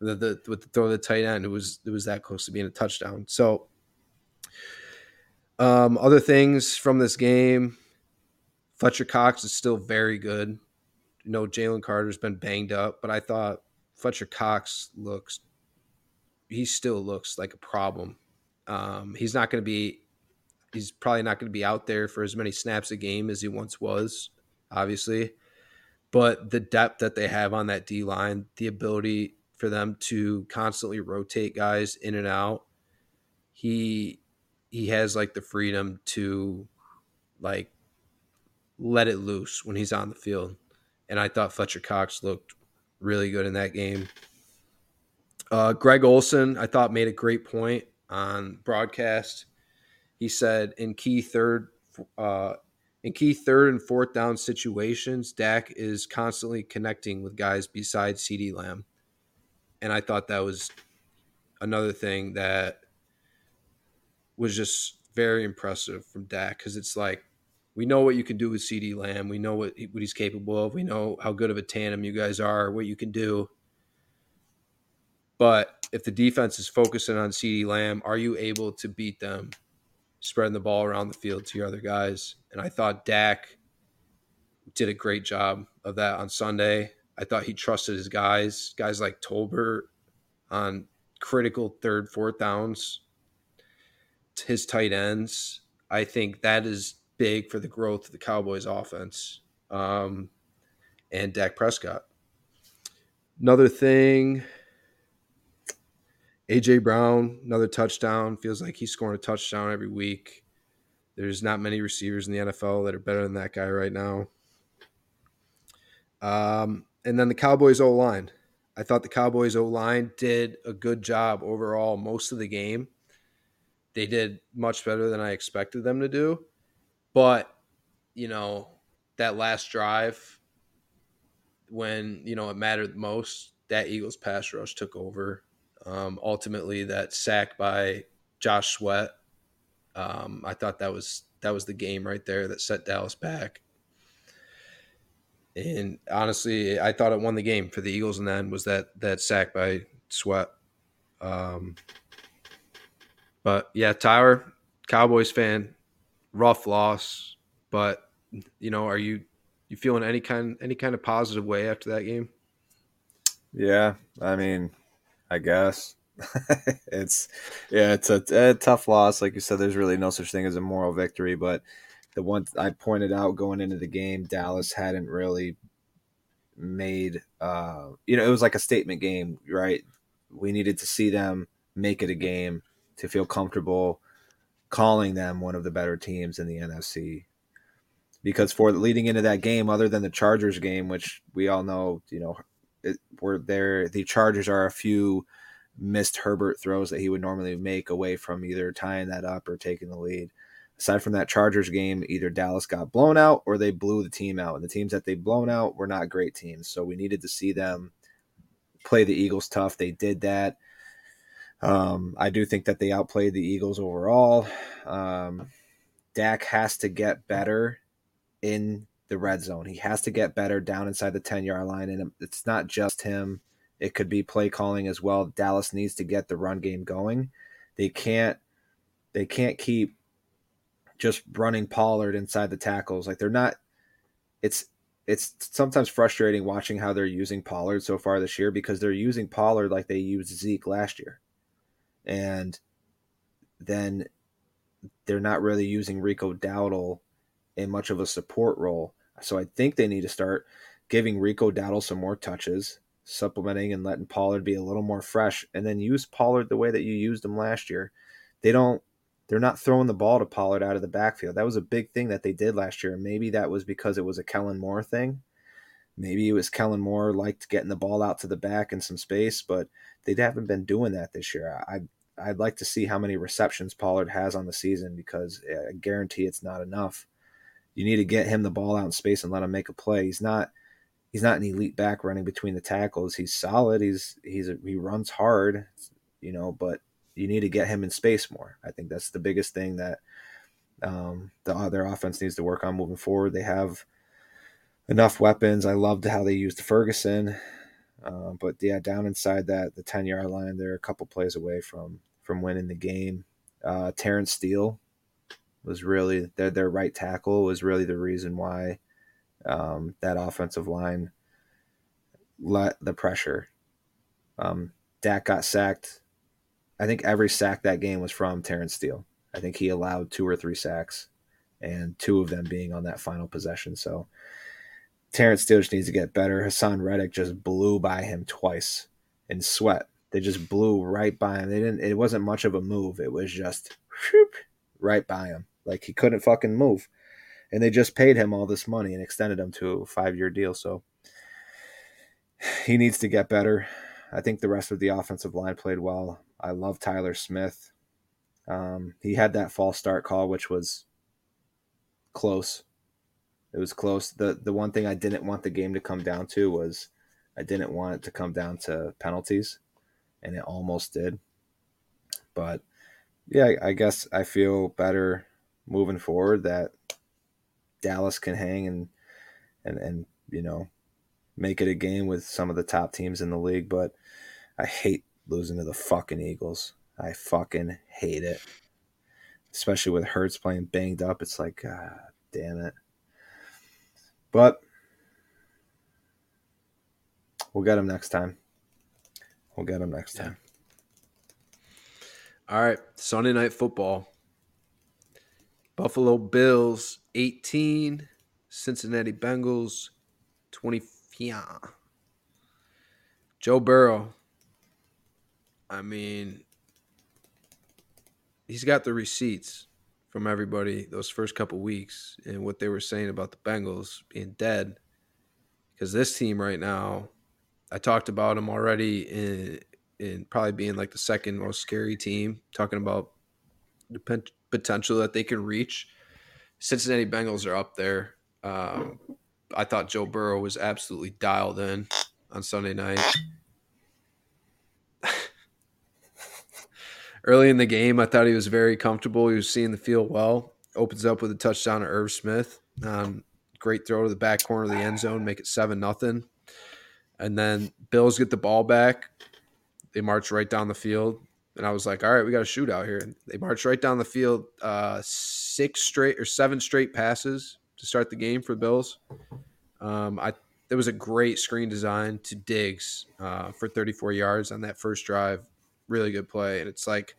the, the with the throw of the tight end, it was it was that close to being a touchdown. So, um, other things from this game, Fletcher Cox is still very good. You know, Jalen Carter's been banged up, but I thought Fletcher Cox looks. He still looks like a problem. Um, he's not going to be. He's probably not going to be out there for as many snaps a game as he once was, obviously. But the depth that they have on that D line, the ability for them to constantly rotate guys in and out. He he has like the freedom to like let it loose when he's on the field. And I thought Fletcher Cox looked really good in that game. Uh, Greg Olsen, I thought made a great point on broadcast. He said in key third, uh, in key third and fourth down situations, Dak is constantly connecting with guys besides CeeDee Lamb. And I thought that was another thing that was just very impressive from Dak because it's like we know what you can do with CeeDee Lamb, we know what what he's capable of, we know how good of a tandem you guys are, what you can do. But if the defense is focusing on CeeDee Lamb, are you able to beat them spreading the ball around the field to your other guys? And I thought Dak did a great job of that on Sunday. I thought he trusted his guys, guys like Tolbert on critical third, fourth downs, his tight ends. I think that is big for the growth of the Cowboys offense um, and Dak Prescott. Another thing, AJ Brown, another touchdown. Feels like he's scoring a touchdown every week. There's not many receivers in the NFL that are better than that guy right now. Um, and then the Cowboys O line. I thought the Cowboys O line did a good job overall most of the game. They did much better than I expected them to do. But, you know, that last drive when, you know, it mattered most, that Eagles pass rush took over. Um, ultimately, that sack by Josh Sweat, um, I thought that was that was the game right there that set Dallas back. And honestly, I thought it won the game for the Eagles. And then was that that sack by Sweat. Um, but yeah, Tyler, Cowboys fan, rough loss. But you know, are you you feeling any kind any kind of positive way after that game?
Yeah, I mean, I guess it's yeah, it's a, a, tough loss. Like you said, there's really no such thing as a moral victory, but the one I pointed out going into the game, Dallas hadn't really made. Uh, you know, it was like a statement game, right? We needed to see them make it a game to feel comfortable calling them one of the better teams in the NFC. Because for leading into that game, other than the Chargers game, which we all know, you know, it, we're there. The Chargers are a few missed Herbert throws that he would normally make away from either tying that up or taking the lead aside from that Chargers game, either Dallas got blown out or they blew the team out. And the teams that they blown out were not great teams. So we needed to see them play the Eagles tough. They did that. Um, I do think that they outplayed the Eagles overall. Um, Dak has to get better in the red zone. He has to get better down inside the 10 yard line. And it's not just him, it could be play calling as well. Dallas needs to get the run game going. They can't. They can't keep just running Pollard inside the tackles. Like they're not. It's it's sometimes frustrating watching how they're using Pollard so far this year because they're using Pollard like they used Zeke last year, and then they're not really using Rico Dowdle in much of a support role. So I think they need to start giving Rico Dowdle some more touches, supplementing and letting Pollard be a little more fresh, and then use Pollard the way that you used him last year. They don't they're not throwing the ball to Pollard out of the backfield. That was a big thing that they did last year. Maybe that was because it was a Kellen Moore thing. Maybe it was Kellen Moore liked getting the ball out to the back in some space, but they haven't been doing that this year. I I'd like to see how many receptions Pollard has on the season because I guarantee it's not enough. You need to get him the ball out in space and let him make a play. He's not he's not an elite back running between the tackles. He's solid. He's he's a, he runs hard, you know, but you need to get him in space more. I think that's the biggest thing that um, the, their offense needs to work on moving forward. They have enough weapons. I loved how they used Ferguson, uh, but yeah, down inside that the ten yard line, they're a couple plays away from from winning the game. Uh, Terence Steele was really their their right tackle was really the reason why um, that offensive line let the pressure. Um, Dak got sacked. I think every sack that game was from Terence Steele. I think he allowed two or three sacks, and two of them being on that final possession. So Terence Steele just needs to get better. Haason Reddick just blew by him twice in sweat. They just blew right by him. They didn't. It wasn't much of a move. It was just whoop, right by him. Like he couldn't fucking move and they just paid him all this money and extended him to a five year deal. So he needs to get better. I think the rest of the offensive line played well. I love Tyler Smith. Um, he had that false start call, which was close. It was close. the The one thing I didn't want the game to come down to was I didn't want it to come down to penalties, and it almost did. But yeah, I guess I feel better moving forward that Dallas can hang and and and you know make it a game with some of the top teams in the league. But I hate losing to the fucking Eagles. I fucking hate it, especially with Hurts playing banged up. It's like, God damn it. But we'll get him next time. We'll get him next time.
All right, Sunday night football. Buffalo Bills 18, Cincinnati Bengals 25. Joe Burrow. I mean, he's got the receipts from everybody those first couple weeks and what they were saying about the Bengals being dead. Because this team right now, I talked about them already in in probably being like the second most scary team. Talking about the potential that they can reach. Cincinnati Bengals are up there. Um, I thought Joe Burrow was absolutely dialed in on Sunday night. Early in the game, I thought he was very comfortable. He was seeing the field well. Opens up with a touchdown to Irv Smith. Um, great throw to the back corner of the end zone, make it seven nothing. And then Bills get the ball back. They march right down the field and I was like, all right, we got a shootout here. And they marched right down the field, uh, six straight or seven straight passes to start the game for the Bills. Um, I there was a great screen design to Diggs uh, for 34 yards on that first drive. Really good play, and it's like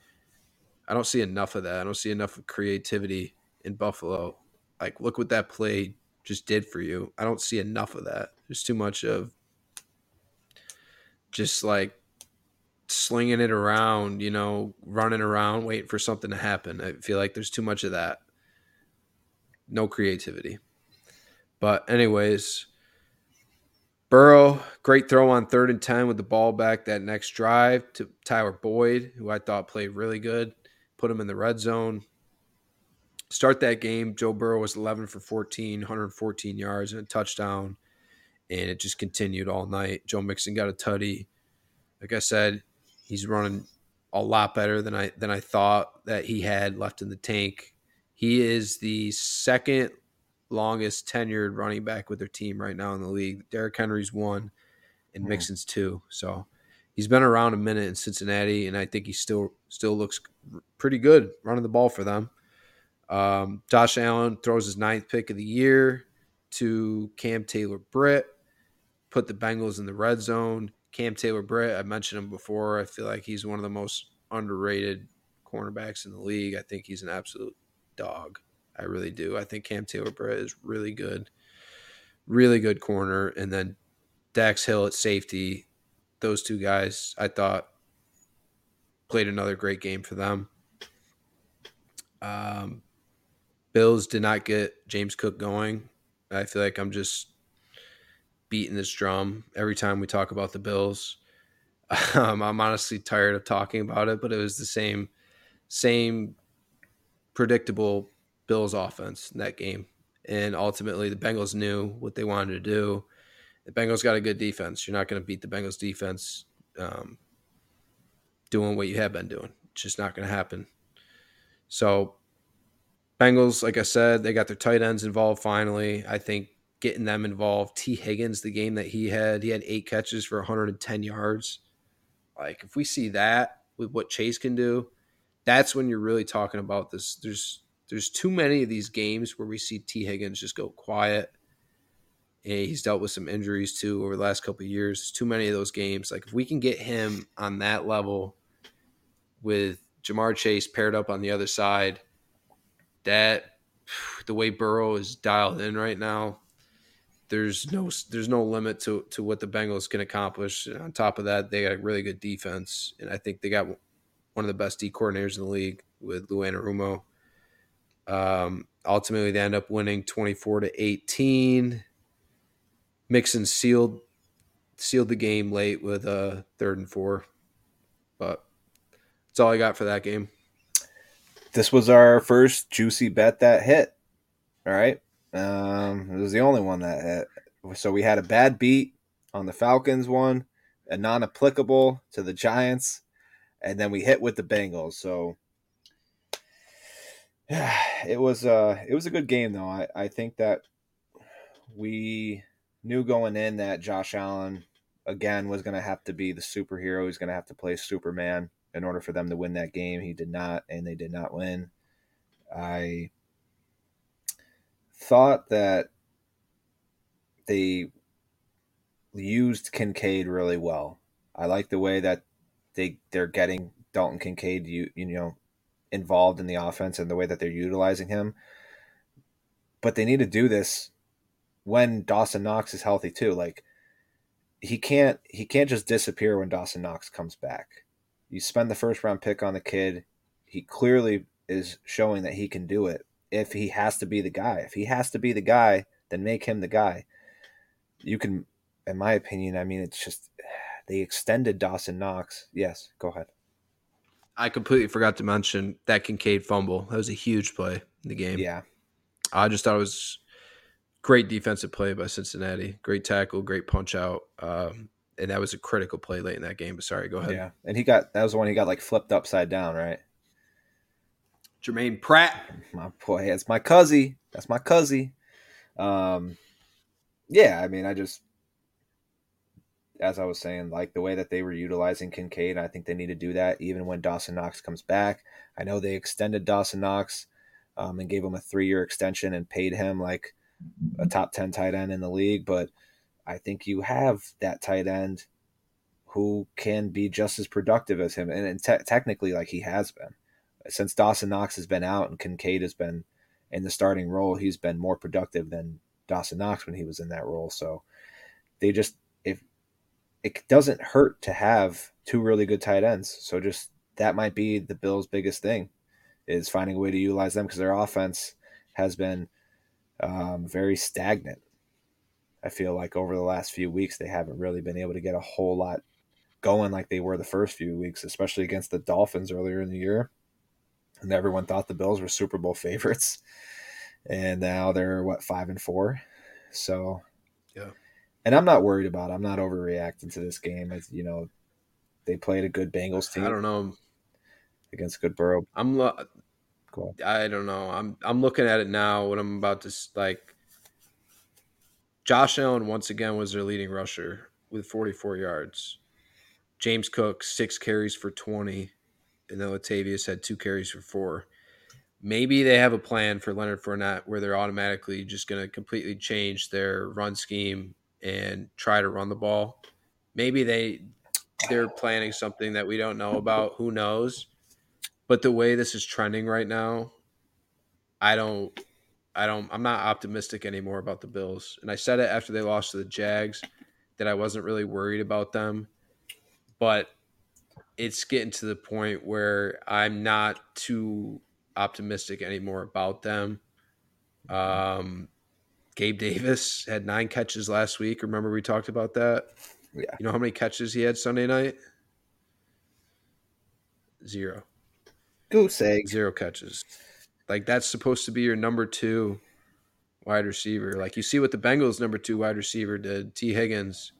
I don't see enough of that. I don't see enough of creativity in Buffalo. Like, look what that play just did for you. I don't see enough of that. There's too much of just like slinging it around, you know, running around, waiting for something to happen. I feel like there's too much of that. No creativity. But, anyways, Burrow, great throw on third and 10 with the ball back that next drive to Tyler Boyd, who I thought played really good. Put him in the red zone. Start that game, Joe Burrow was 11 for 14, 114 yards and a touchdown. And it just continued all night. Joe Mixon got a tutty. Like I said, He's running a lot better than I than I thought that he had left in the tank. He is the second longest tenured running back with their team right now in the league. Derrick Henry's one, and mm-hmm. Mixon's two. So he's been around a minute in Cincinnati, and I think he still still looks pretty good running the ball for them. Um, Josh Allen throws his ninth pick of the year to Cam Taylor Britt, put the Bengals in the red zone. Cam Taylor Britt, I mentioned him before. I feel like he's one of the most underrated cornerbacks in the league. I think he's an absolute dog. I really do. I think Cam Taylor Britt is really good, really good corner. And then Dax Hill at safety. Those two guys, I thought, played another great game for them. Um, Bills did not get James Cook going. I feel like I'm just beating this drum every time we talk about the Bills. Um, I'm honestly tired of talking about it, but it was the same, same predictable Bills offense in that game. And ultimately, the Bengals knew what they wanted to do. The Bengals got a good defense. You're not going to beat the Bengals defense um, doing what you have been doing. It's just not going to happen. So, Bengals, like I said, they got their tight ends involved finally. I think getting them involved. Tee Higgins, the game that he had, he had eight catches for 110 yards. Like, if we see that with what Chase can do, that's when you're really talking about this. There's there's too many of these games where we see Tee Higgins just go quiet. And he's dealt with some injuries too over the last couple years. There's too many of those games. Like if we can get him on that level with Ja'Marr Chase paired up on the other side, that the way Burrow is dialed in right now, there's no there's no limit to to what the Bengals can accomplish. And on top of that, they got a really good defense, and I think they got one of the best D coordinators in the league with Lou Anarumo. Um, ultimately, they end up winning 24 to 18. Mixon sealed sealed the game late with a third and four, but that's all I got for that game.
This was our first juicy bet that hit. All right, um, it was the only one that hit. So we had a bad beat on the Falcons one, a non-applicable to the Giants, and then we hit with the Bengals. So yeah, it was uh it was a good game though. I, I think that we knew going in that Josh Allen again was gonna have to be the superhero. He's gonna have to play Superman in order for them to win that game. He did not, and they did not win. I thought that they used Kincaid really well. I like the way that they they're getting Dalton Kincaid you you know involved in the offense and the way that they're utilizing him. But they need to do this when Dawson Knox is healthy too. Like he can't he can't just disappear when Dawson Knox comes back. You spend the first round pick on the kid. He clearly is showing that he can do it. If he has to be the guy, if he has to be the guy, then make him the guy. You can, in my opinion, I mean, it's just they extended Dawson Knox. Yes, go ahead.
I completely forgot to mention that Kincaid fumble. That was a huge play in the game.
Yeah.
I just thought it was great defensive play by Cincinnati. Great tackle, great punch out. Um, and that was a critical play late in that game. But sorry, go ahead.
Yeah. And he got that was the one he got like flipped upside down, right?
Germaine Pratt.
My boy, that's my cuzzy. That's my cuzzy. Um yeah, I mean I just as I was saying, like the way that they were utilizing Kincaid, I think they need to do that even when Dawson Knox comes back. I know they extended Dawson Knox um, and gave him a three year extension and paid him like a top 10 tight end in the league, but I think you have that tight end who can be just as productive as him. And, and te- technically, like he has been. Since Dawson Knox has been out and Kincaid has been in the starting role, he's been more productive than Dawson Knox when he was in that role. So they just if it doesn't hurt to have two really good tight ends. So just that might be the Bills' biggest thing is finding a way to utilize them because their offense has been um, very stagnant. I feel like over the last few weeks they haven't really been able to get a whole lot going like they were the first few weeks, especially against the Dolphins earlier in the year. And everyone thought the Bills were Super Bowl favorites. And now they're what five and four. So
yeah
and I'm not worried about. It. I'm not overreacting to this game. As you know, they played a good Bengals team.
I don't know
against good Burrow.
I'm. Lo- I don't know. I'm. I'm looking at it now. What I'm about to like. Josh Allen once again was their leading rusher with 44 yards. James Cook six carries for 20, and then Latavius had two carries for four. Maybe they have a plan for Leonard Fournette where they're automatically just going to completely change their run scheme and try to run the ball. Maybe they they're planning something that we don't know about. Who knows? But the way this is trending right now, I don't I don't I'm not optimistic anymore about the Bills. And I said it after they lost to the Jags that I wasn't really worried about them. But it's getting to the point where I'm not too optimistic anymore about them. Um, Gabe Davis had nine catches last week. Remember we talked about that?
Yeah.
You know how many catches he had Sunday night? zero.
Goose egg.
Zero catches. Like that's supposed to be your number two wide receiver. Like you see what the Bengals number two wide receiver did, Tee Higgins,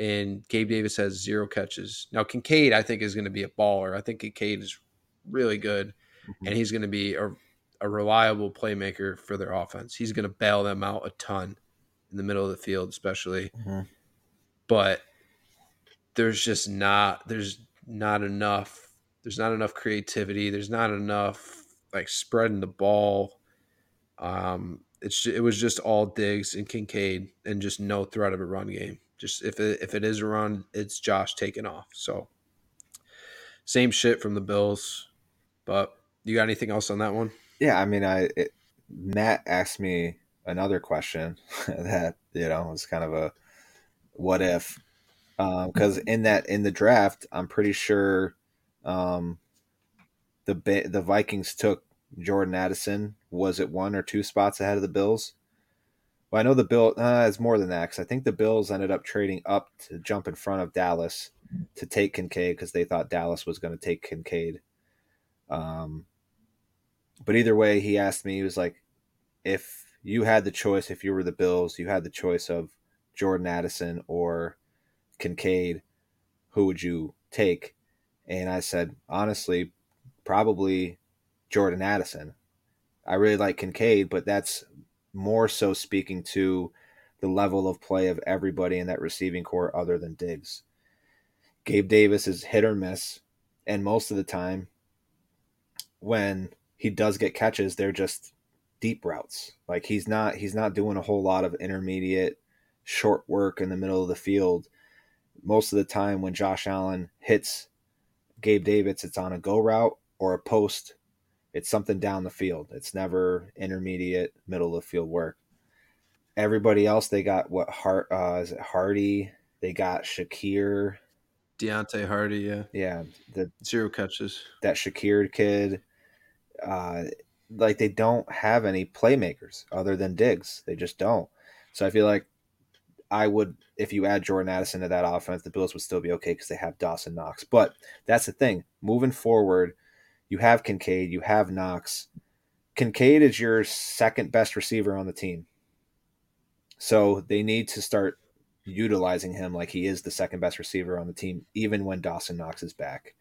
and Gabe Davis has zero catches. Now Kincaid, I think, is going to be a baller. I think Kincaid is really good, mm-hmm. and he's going to be a, a reliable playmaker for their offense. He's going to bail them out a ton in the middle of the field, especially. Mm-hmm. But there's just not there's not enough there's not enough creativity. There's not enough like spreading the ball. Um, it's it was just all Diggs and Kincaid and just no threat of a run game. Just if it if it is a run, it's Josh taking off. So same shit from the Bills. But you got anything else on that one?
Yeah, I mean, I it, Matt asked me another question that you know was kind of a what if because um, in that in the draft, I'm pretty sure um, the the Vikings took Jordan Addison. Was it one or two spots ahead of the Bills? Well, I know the Bill uh, it's more than that because I think the Bills ended up trading up to jump in front of Dallas to take Kincaid because they thought Dallas was going to take Kincaid. Um, but either way, he asked me, he was like, if you had the choice, if you were the Bills, you had the choice of Jordan Addison or Kincaid, who would you take? And I said, honestly, probably Jordan Addison. I really like Kincaid, but that's more so speaking to the level of play of everybody in that receiving core other than Diggs. Gabe Davis is hit or miss, and most of the time, when he does get catches, they're just deep routes. Like he's not he's not doing a whole lot of intermediate short work in the middle of the field. Most of the time when Josh Allen hits Gabe Davis, it's on a go route or a post. It's something down the field. It's never intermediate middle of field work. Everybody else, they got what Hart uh, is it Hardy? They got Shakir,
Deonte Harty, yeah,
yeah, the
zero catches.
That Shakir kid, uh, like they don't have any playmakers other than Diggs. They just don't. So I feel like I would, if you add Jordan Addison to that offense, the Bills would still be okay because they have Dawson Knox. But that's the thing. Moving forward, you have Kincaid, you have Knox. Kincaid is your second best receiver on the team. So they need to start utilizing him like he is the second best receiver on the team, even when Dawson Knox is back.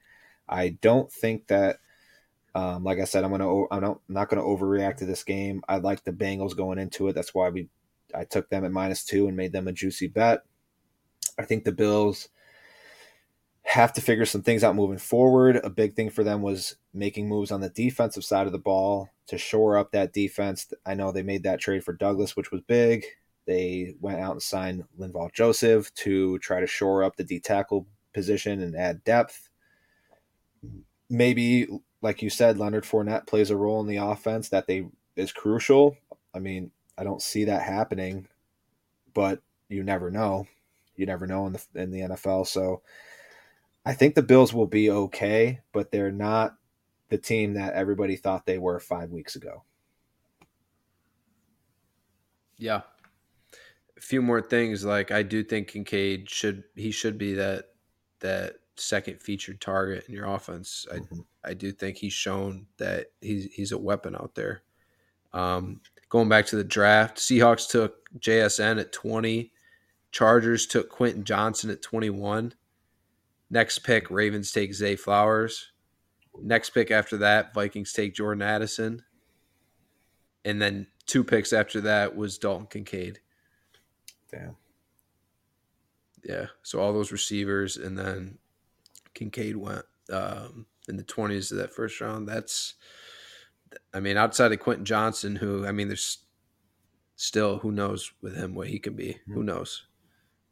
I don't think that um, like I said, I'm gonna I'm not gonna overreact to this game. I like the Bengals going into it. That's why we I took them at minus two and made them a juicy bet. I think the Bills have to figure some things out moving forward. A big thing for them was making moves on the defensive side of the ball to shore up that defense. I know they made that trade for Douglas, which was big. They went out and signed Linval Joseph to try to shore up the D tackle position and add depth. Maybe like you said, Leonard Fournette plays a role in the offense that they is crucial. I mean, I don't see that happening, but you never know. You never know in the in the NFL. So I think the Bills will be okay, but they're not the team that everybody thought they were five weeks ago.
Yeah. A few more things. Like I do think Kincaid should he should be that that second featured target in your offense. Mm-hmm. I I do think he's shown that he's he's a weapon out there. Um, going back to the draft, Seahawks took JSN at twenty, Chargers took Quentin Johnston at twenty one. Next pick, Ravens take Zay Flowers. Next pick after that, Vikings take Jordan Addison. And then two picks after that was Dalton Kincaid.
Damn.
Yeah. So all those receivers, and then Kincaid went um, in the 20s of that first round. That's, I mean, outside of Quentin Johnston, who, I mean, there's still, who knows with him what he can be. Mm-hmm. Who knows?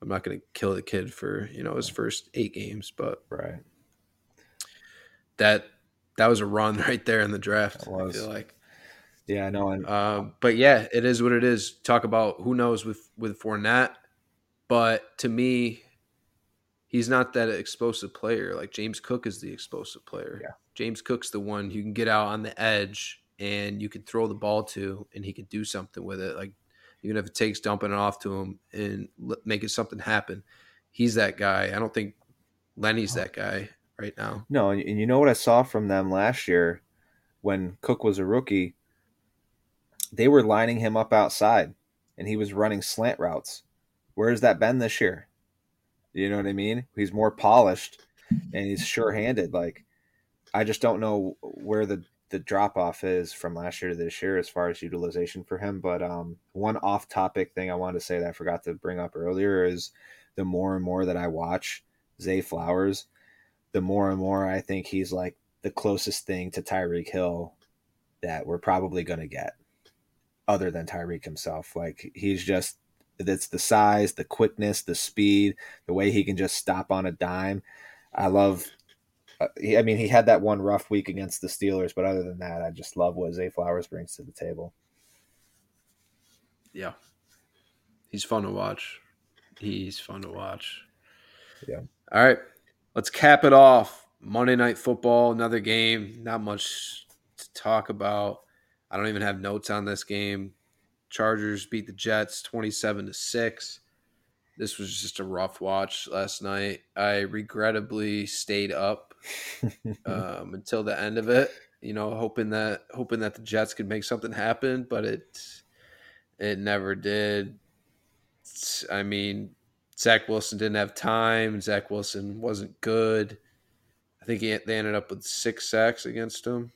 I'm not going to kill the kid for, you know, his first eight games, but.
Right.
That, that was a run right there in the draft. I feel like.
Yeah, I know.
Um, but yeah, it is what it is. Talk about who knows with with Fournette, but to me, he's not that explosive player. Like James Cook is the explosive player.
Yeah.
James Cook's the one who can get out on the edge and you can throw the ball to and he can do something with it. Like even if it takes dumping it off to him and making something happen. He's that guy. I don't think Lenny's that guy. right now.
No, and, and you know what I saw from them last year when Cook was a rookie? They were lining him up outside and he was running slant routes. Where has that been this year? You know what I mean? He's more polished and he's sure handed. Like, I just don't know where the, the drop off is from last year to this year as far as utilization for him. But um, one off topic thing I wanted to say that I forgot to bring up earlier is the more and more that I watch Zay Flowers, the more and more I think he's like the closest thing to Tyreek Hill that we're probably going to get, other than Tyreek himself. Like he's just it's the size, the quickness, the speed, the way he can just stop on a dime. I love. Uh, I mean, he had that one rough week against the Steelers, but other than that, I just love what Zay Flowers brings to the table.
Yeah, he's fun to watch. He's fun to watch.
Yeah.
All right. Let's cap it off. Monday Night Football, another game. Not much to talk about. I don't even have notes on this game. Chargers beat the Jets 27 to 6. This was just a rough watch last night. I regrettably stayed up um, until the end of it, you know, hoping that hoping that the Jets could make something happen, but it it never did. I mean, Zach Wilson didn't have time. Zach Wilson wasn't good. I think he, they ended up with six sacks against him.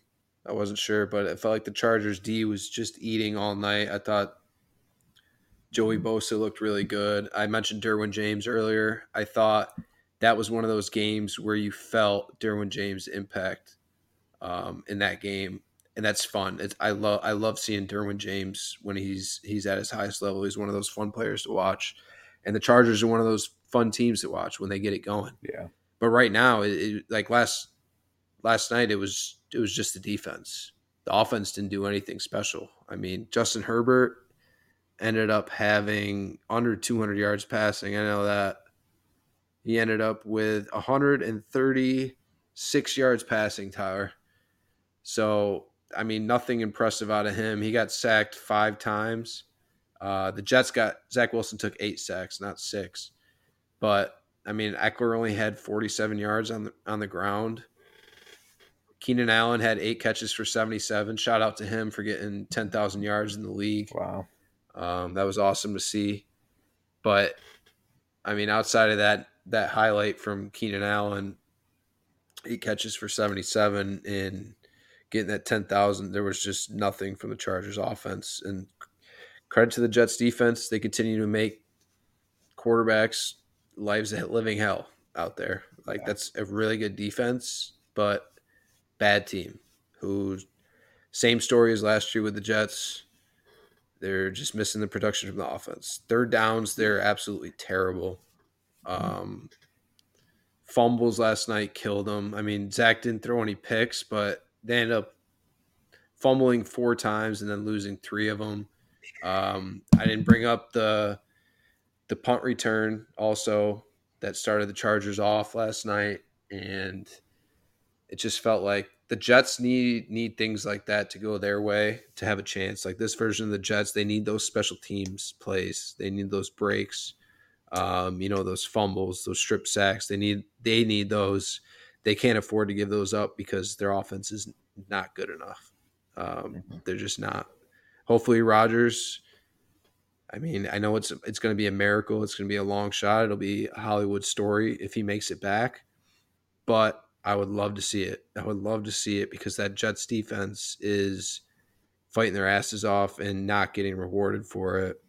I wasn't sure, but it felt like the Chargers D was just eating all night. I thought Joey Bosa looked really good. I mentioned Derwin James earlier. I thought that was one of those games where you felt Derwin James' impact um, in that game, and that's fun. It's, I love I love seeing Derwin James when he's he's at his highest level. He's one of those fun players to watch and the Chargers are one of those fun teams to watch when they get it going.
Yeah.
But right now, it, it, like last last night, it was it was just the defense. The offense didn't do anything special. I mean, Justin Herbert ended up having under 200 yards passing. I know that he ended up with 136 yards passing. Tyler. So I mean, nothing impressive out of him. He got sacked five times. Uh, the Jets got Zach Wilson took eight sacks, not six. But I mean, Ekeler only had 47 yards on the on the ground. Keenan Allen had eight catches for 77. Shout out to him for getting 10,000 yards in the league.
Wow,
um, that was awesome to see. But I mean, outside of that, that highlight from Keenan Allen, eight catches for 77 and getting that 10,000, there was just nothing from the Chargers offense. And credit to the Jets defense. They continue to make quarterbacks lives a living hell out there. Like yeah. that's a really good defense, but bad team. Who same story as last year with the Jets. They're just missing the production from the offense. Third downs, they're absolutely terrible. Um, fumbles last night killed them. I mean, Zach didn't throw any picks, but they ended up fumbling four times and then losing three of them. Um, I didn't bring up the the punt return also that started the Chargers off last night, and it just felt like the Jets need need things like that to go their way to have a chance. Like this version of the Jets, they need those special teams plays. They need those breaks. Um, you know, those fumbles, those strip sacks. They need they need those. They can't afford to give those up because their offense is not good enough. Um, mm-hmm. They're just not hopefully Rodgers. I mean, I know it's it's going to be a miracle. It's going to be a long shot. It'll be a Hollywood story if he makes it back. But I would love to see it. I would love to see it because that Jets defense is fighting their asses off and not getting rewarded for it.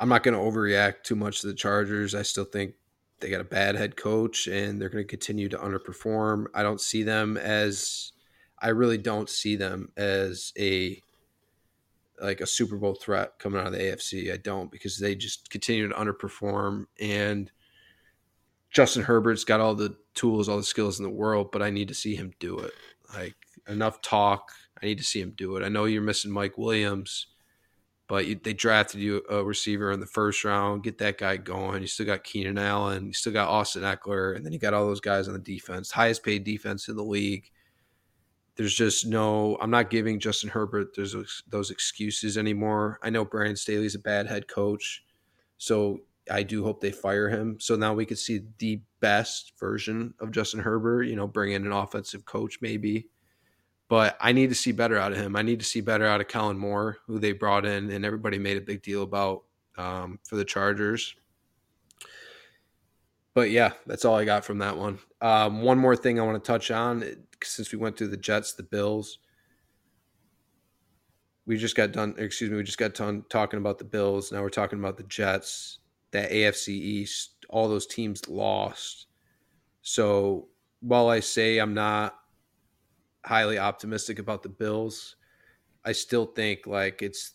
I'm not going to overreact too much to the Chargers. I still think they got a bad head coach and they're going to continue to underperform. I don't see them as I really don't see them as a like a Super Bowl threat coming out of the AFC. I don't because they just continue to underperform and Justin Herbert's got all the tools, all the skills in the world, but I need to see him do it. Like enough talk. I need to see him do it. I know you're missing Mike Williams, but you, they drafted you a receiver in the first round. Get that guy going. You still got Keenan Allen. You still got Austin Ekeler, and then you got all those guys on the defense, highest paid defense in the league there's just no i'm not giving justin herbert those those excuses anymore i know brandon staley's a bad head coach so I do hope they fire him. So now we could see the best version of Justin Herbert, you know, bring in an offensive coach maybe. But I need to see better out of him. I need to see better out of Kellen Moore, who they brought in and everybody made a big deal about um, for the Chargers. But yeah, that's all I got from that one. Um, one more thing I want to touch on since we went through the Jets, the Bills. We just got done, excuse me, we just got done talking about the Bills. Now we're talking about the Jets, that AFC East, all those teams lost. So while I say I'm not highly optimistic about the Bills, I still think like it's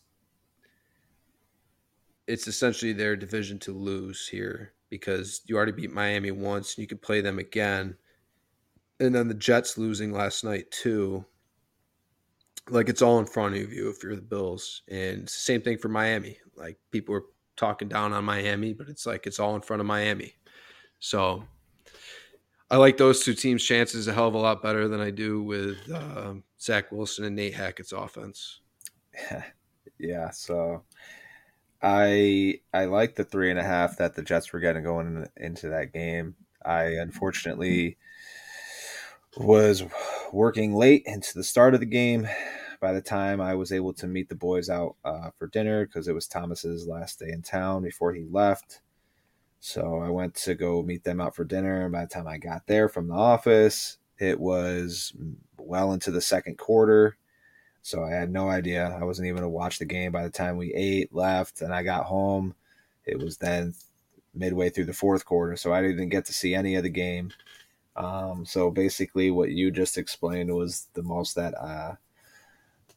it's essentially their division to lose here because you already beat Miami once and you could play them again. And then the Jets losing last night too. Like it's all in front of you if you're the Bills. And same thing for Miami. Like people are talking down on Miami, but it's like it's all in front of Miami. So I like those two teams' chances a hell of a lot better than I do with uh, Zach Wilson and Nate Hackett's offense.
yeah, so I I like the three and a half that the Jets were getting going into that game. I unfortunately was working late into the start of the game. By the time I was able to meet the boys out uh, for dinner, because it was Thomas's last day in town before he left. So I went to go meet them out for dinner. And by the time I got there from the office, it was well into the second quarter. So I had no idea. I wasn't even to watch the game by the time we ate, left, and I got home. It was then midway through the fourth quarter, so I didn't get to see any of the game. Um, so basically, what you just explained was the most that uh,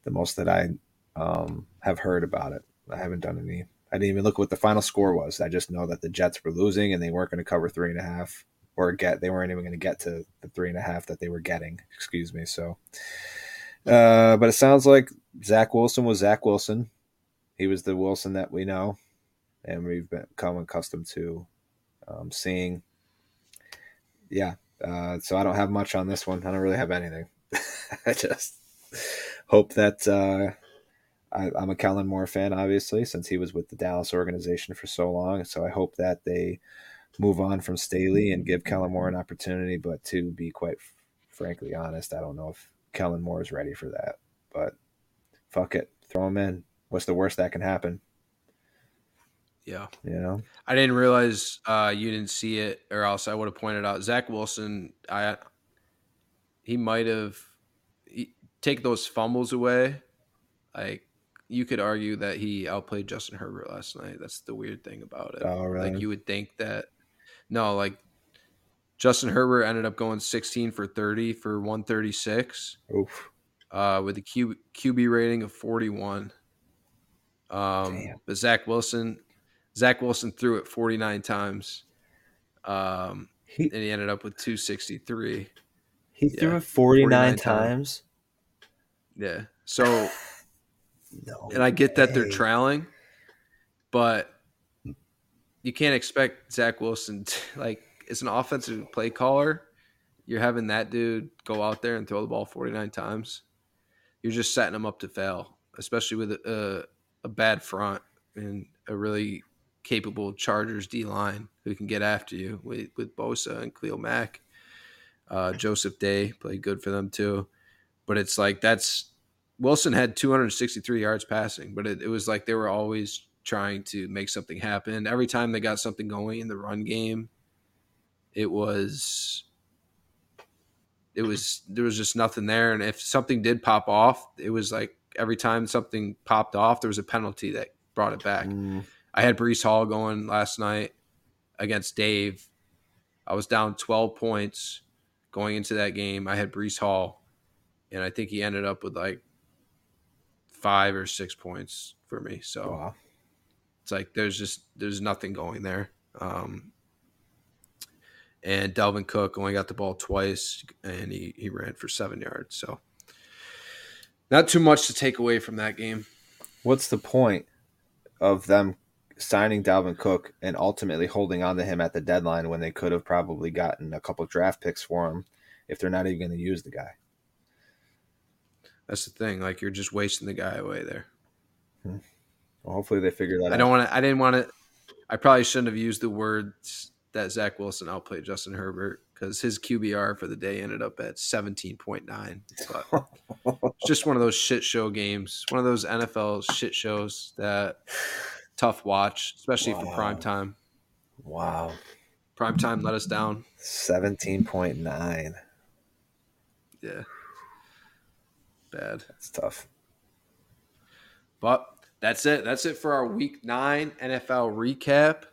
the most that I um, have heard about it. I haven't done any. I didn't even look what the final score was. I just know that the Jets were losing and they weren't going to cover three and a half or get. They weren't even going to get to the three and a half that they were getting. Excuse me. So uh, but it sounds like Zach Wilson was Zach Wilson. He was the Wilson that we know, and we've become accustomed to um, seeing. Yeah, uh, so I don't have much on this one. I don't really have anything. I just hope that uh, I, am a Kellen Moore fan, obviously, since he was with the Dallas organization for so long. So I hope that they move on from Staley and give Kellen Moore an opportunity. But to be quite frankly honest, I don't know if Kellen Moore is ready for that. But fuck it, throw him in. What's the worst that can happen?
Yeah,
you know.
I didn't realize uh, you didn't see it, or else I would have pointed out Zach Wilson. I he might have take those fumbles away. Like you could argue that he outplayed Justin Herbert last night. That's the weird thing about it.
Oh, really?
Like you would think that. No, like Justin Herbert ended up going 16 for 30 for 136.
Oof.
Uh, with a Q, QB rating of 41. Um, but Zach Wilson, Zach Wilson threw it 49 times. Um, he, and he ended up with 263.
He yeah, threw it 49, 49 times. times.
Yeah. So, no and I get way. that they're trailing, but you can't expect Zach Wilson to, like as an offensive play caller, you're having that dude go out there and throw the ball 49 times. You're just setting him up to fail, especially with a, a bad front and a really capable Chargers D line who can get after you with, with Bosa and Khalil Mack. Uh, Joseph Day played good for them too. But it's like that's Wilson had 263 yards passing, but it, it was like they were always trying to make something happen. Every time they got something going in the run game, it was it was there was just nothing there and if something did pop off it was like every time something popped off there was a penalty that brought it back mm. i had Breece hall going last night against dave i was down 12 points going into that game i had Breece hall and i think he ended up with like five or six points for me so wow. it's like there's just there's nothing going there um, and Dalvin Cook only got the ball twice, and he, he ran for seven yards. So, not too much to take away from that game.
What's the point of them signing Dalvin Cook and ultimately holding on to him at the deadline when they could have probably gotten a couple draft picks for him if they're not even going to use the guy?
That's the thing. Like you're just wasting the guy away there.
Hmm. Well, hopefully they figure that out.
I
out.
don't want to. I didn't want to. I probably shouldn't have used the words that Zach Wilson outplayed Justin Herbert because his QBR for the day ended up at 17.9. But it's just one of those shit show games, one of those NFL shit shows that tough watch, especially wow. for prime time.
Wow.
Prime time let us down.
17.9.
Yeah. Bad.
That's tough.
But that's it. That's it for our week nine NFL recap.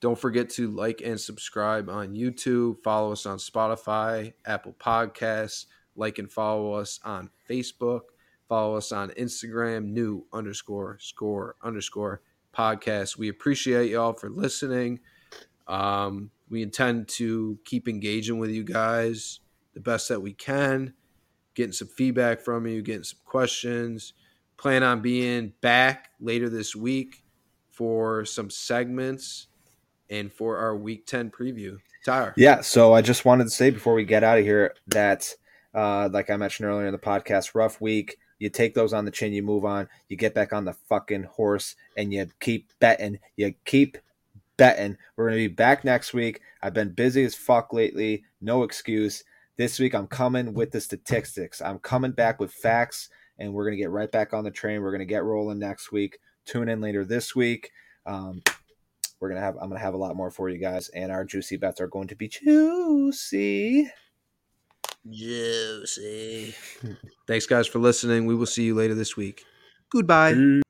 Don't forget to like and subscribe on YouTube. Follow us on Spotify, Apple Podcasts. Like and follow us on Facebook. Follow us on Instagram, new underscore score underscore podcast. We appreciate y'all for listening. Um, we intend to keep engaging with you guys the best that we can, getting some feedback from you, getting some questions. Plan on being back later this week for some segments and for our week 10 preview. Tyler.
Yeah. So I just wanted to say before we get out of here that, uh, like I mentioned earlier in the podcast, rough week. You take those on the chin, you move on, you get back on the fucking horse, and you keep betting. You keep betting. We're going to be back next week. I've been busy as fuck lately. No excuse. This week, I'm coming with the statistics. I'm coming back with facts, and we're going to get right back on the train. We're going to get rolling next week. Tune in later this week. Um, we're gonna have I'm gonna have a lot more for you guys, and our juicy bets are going to be juicy.
Juicy. Thanks, guys, for listening. We will see you later this week. Goodbye.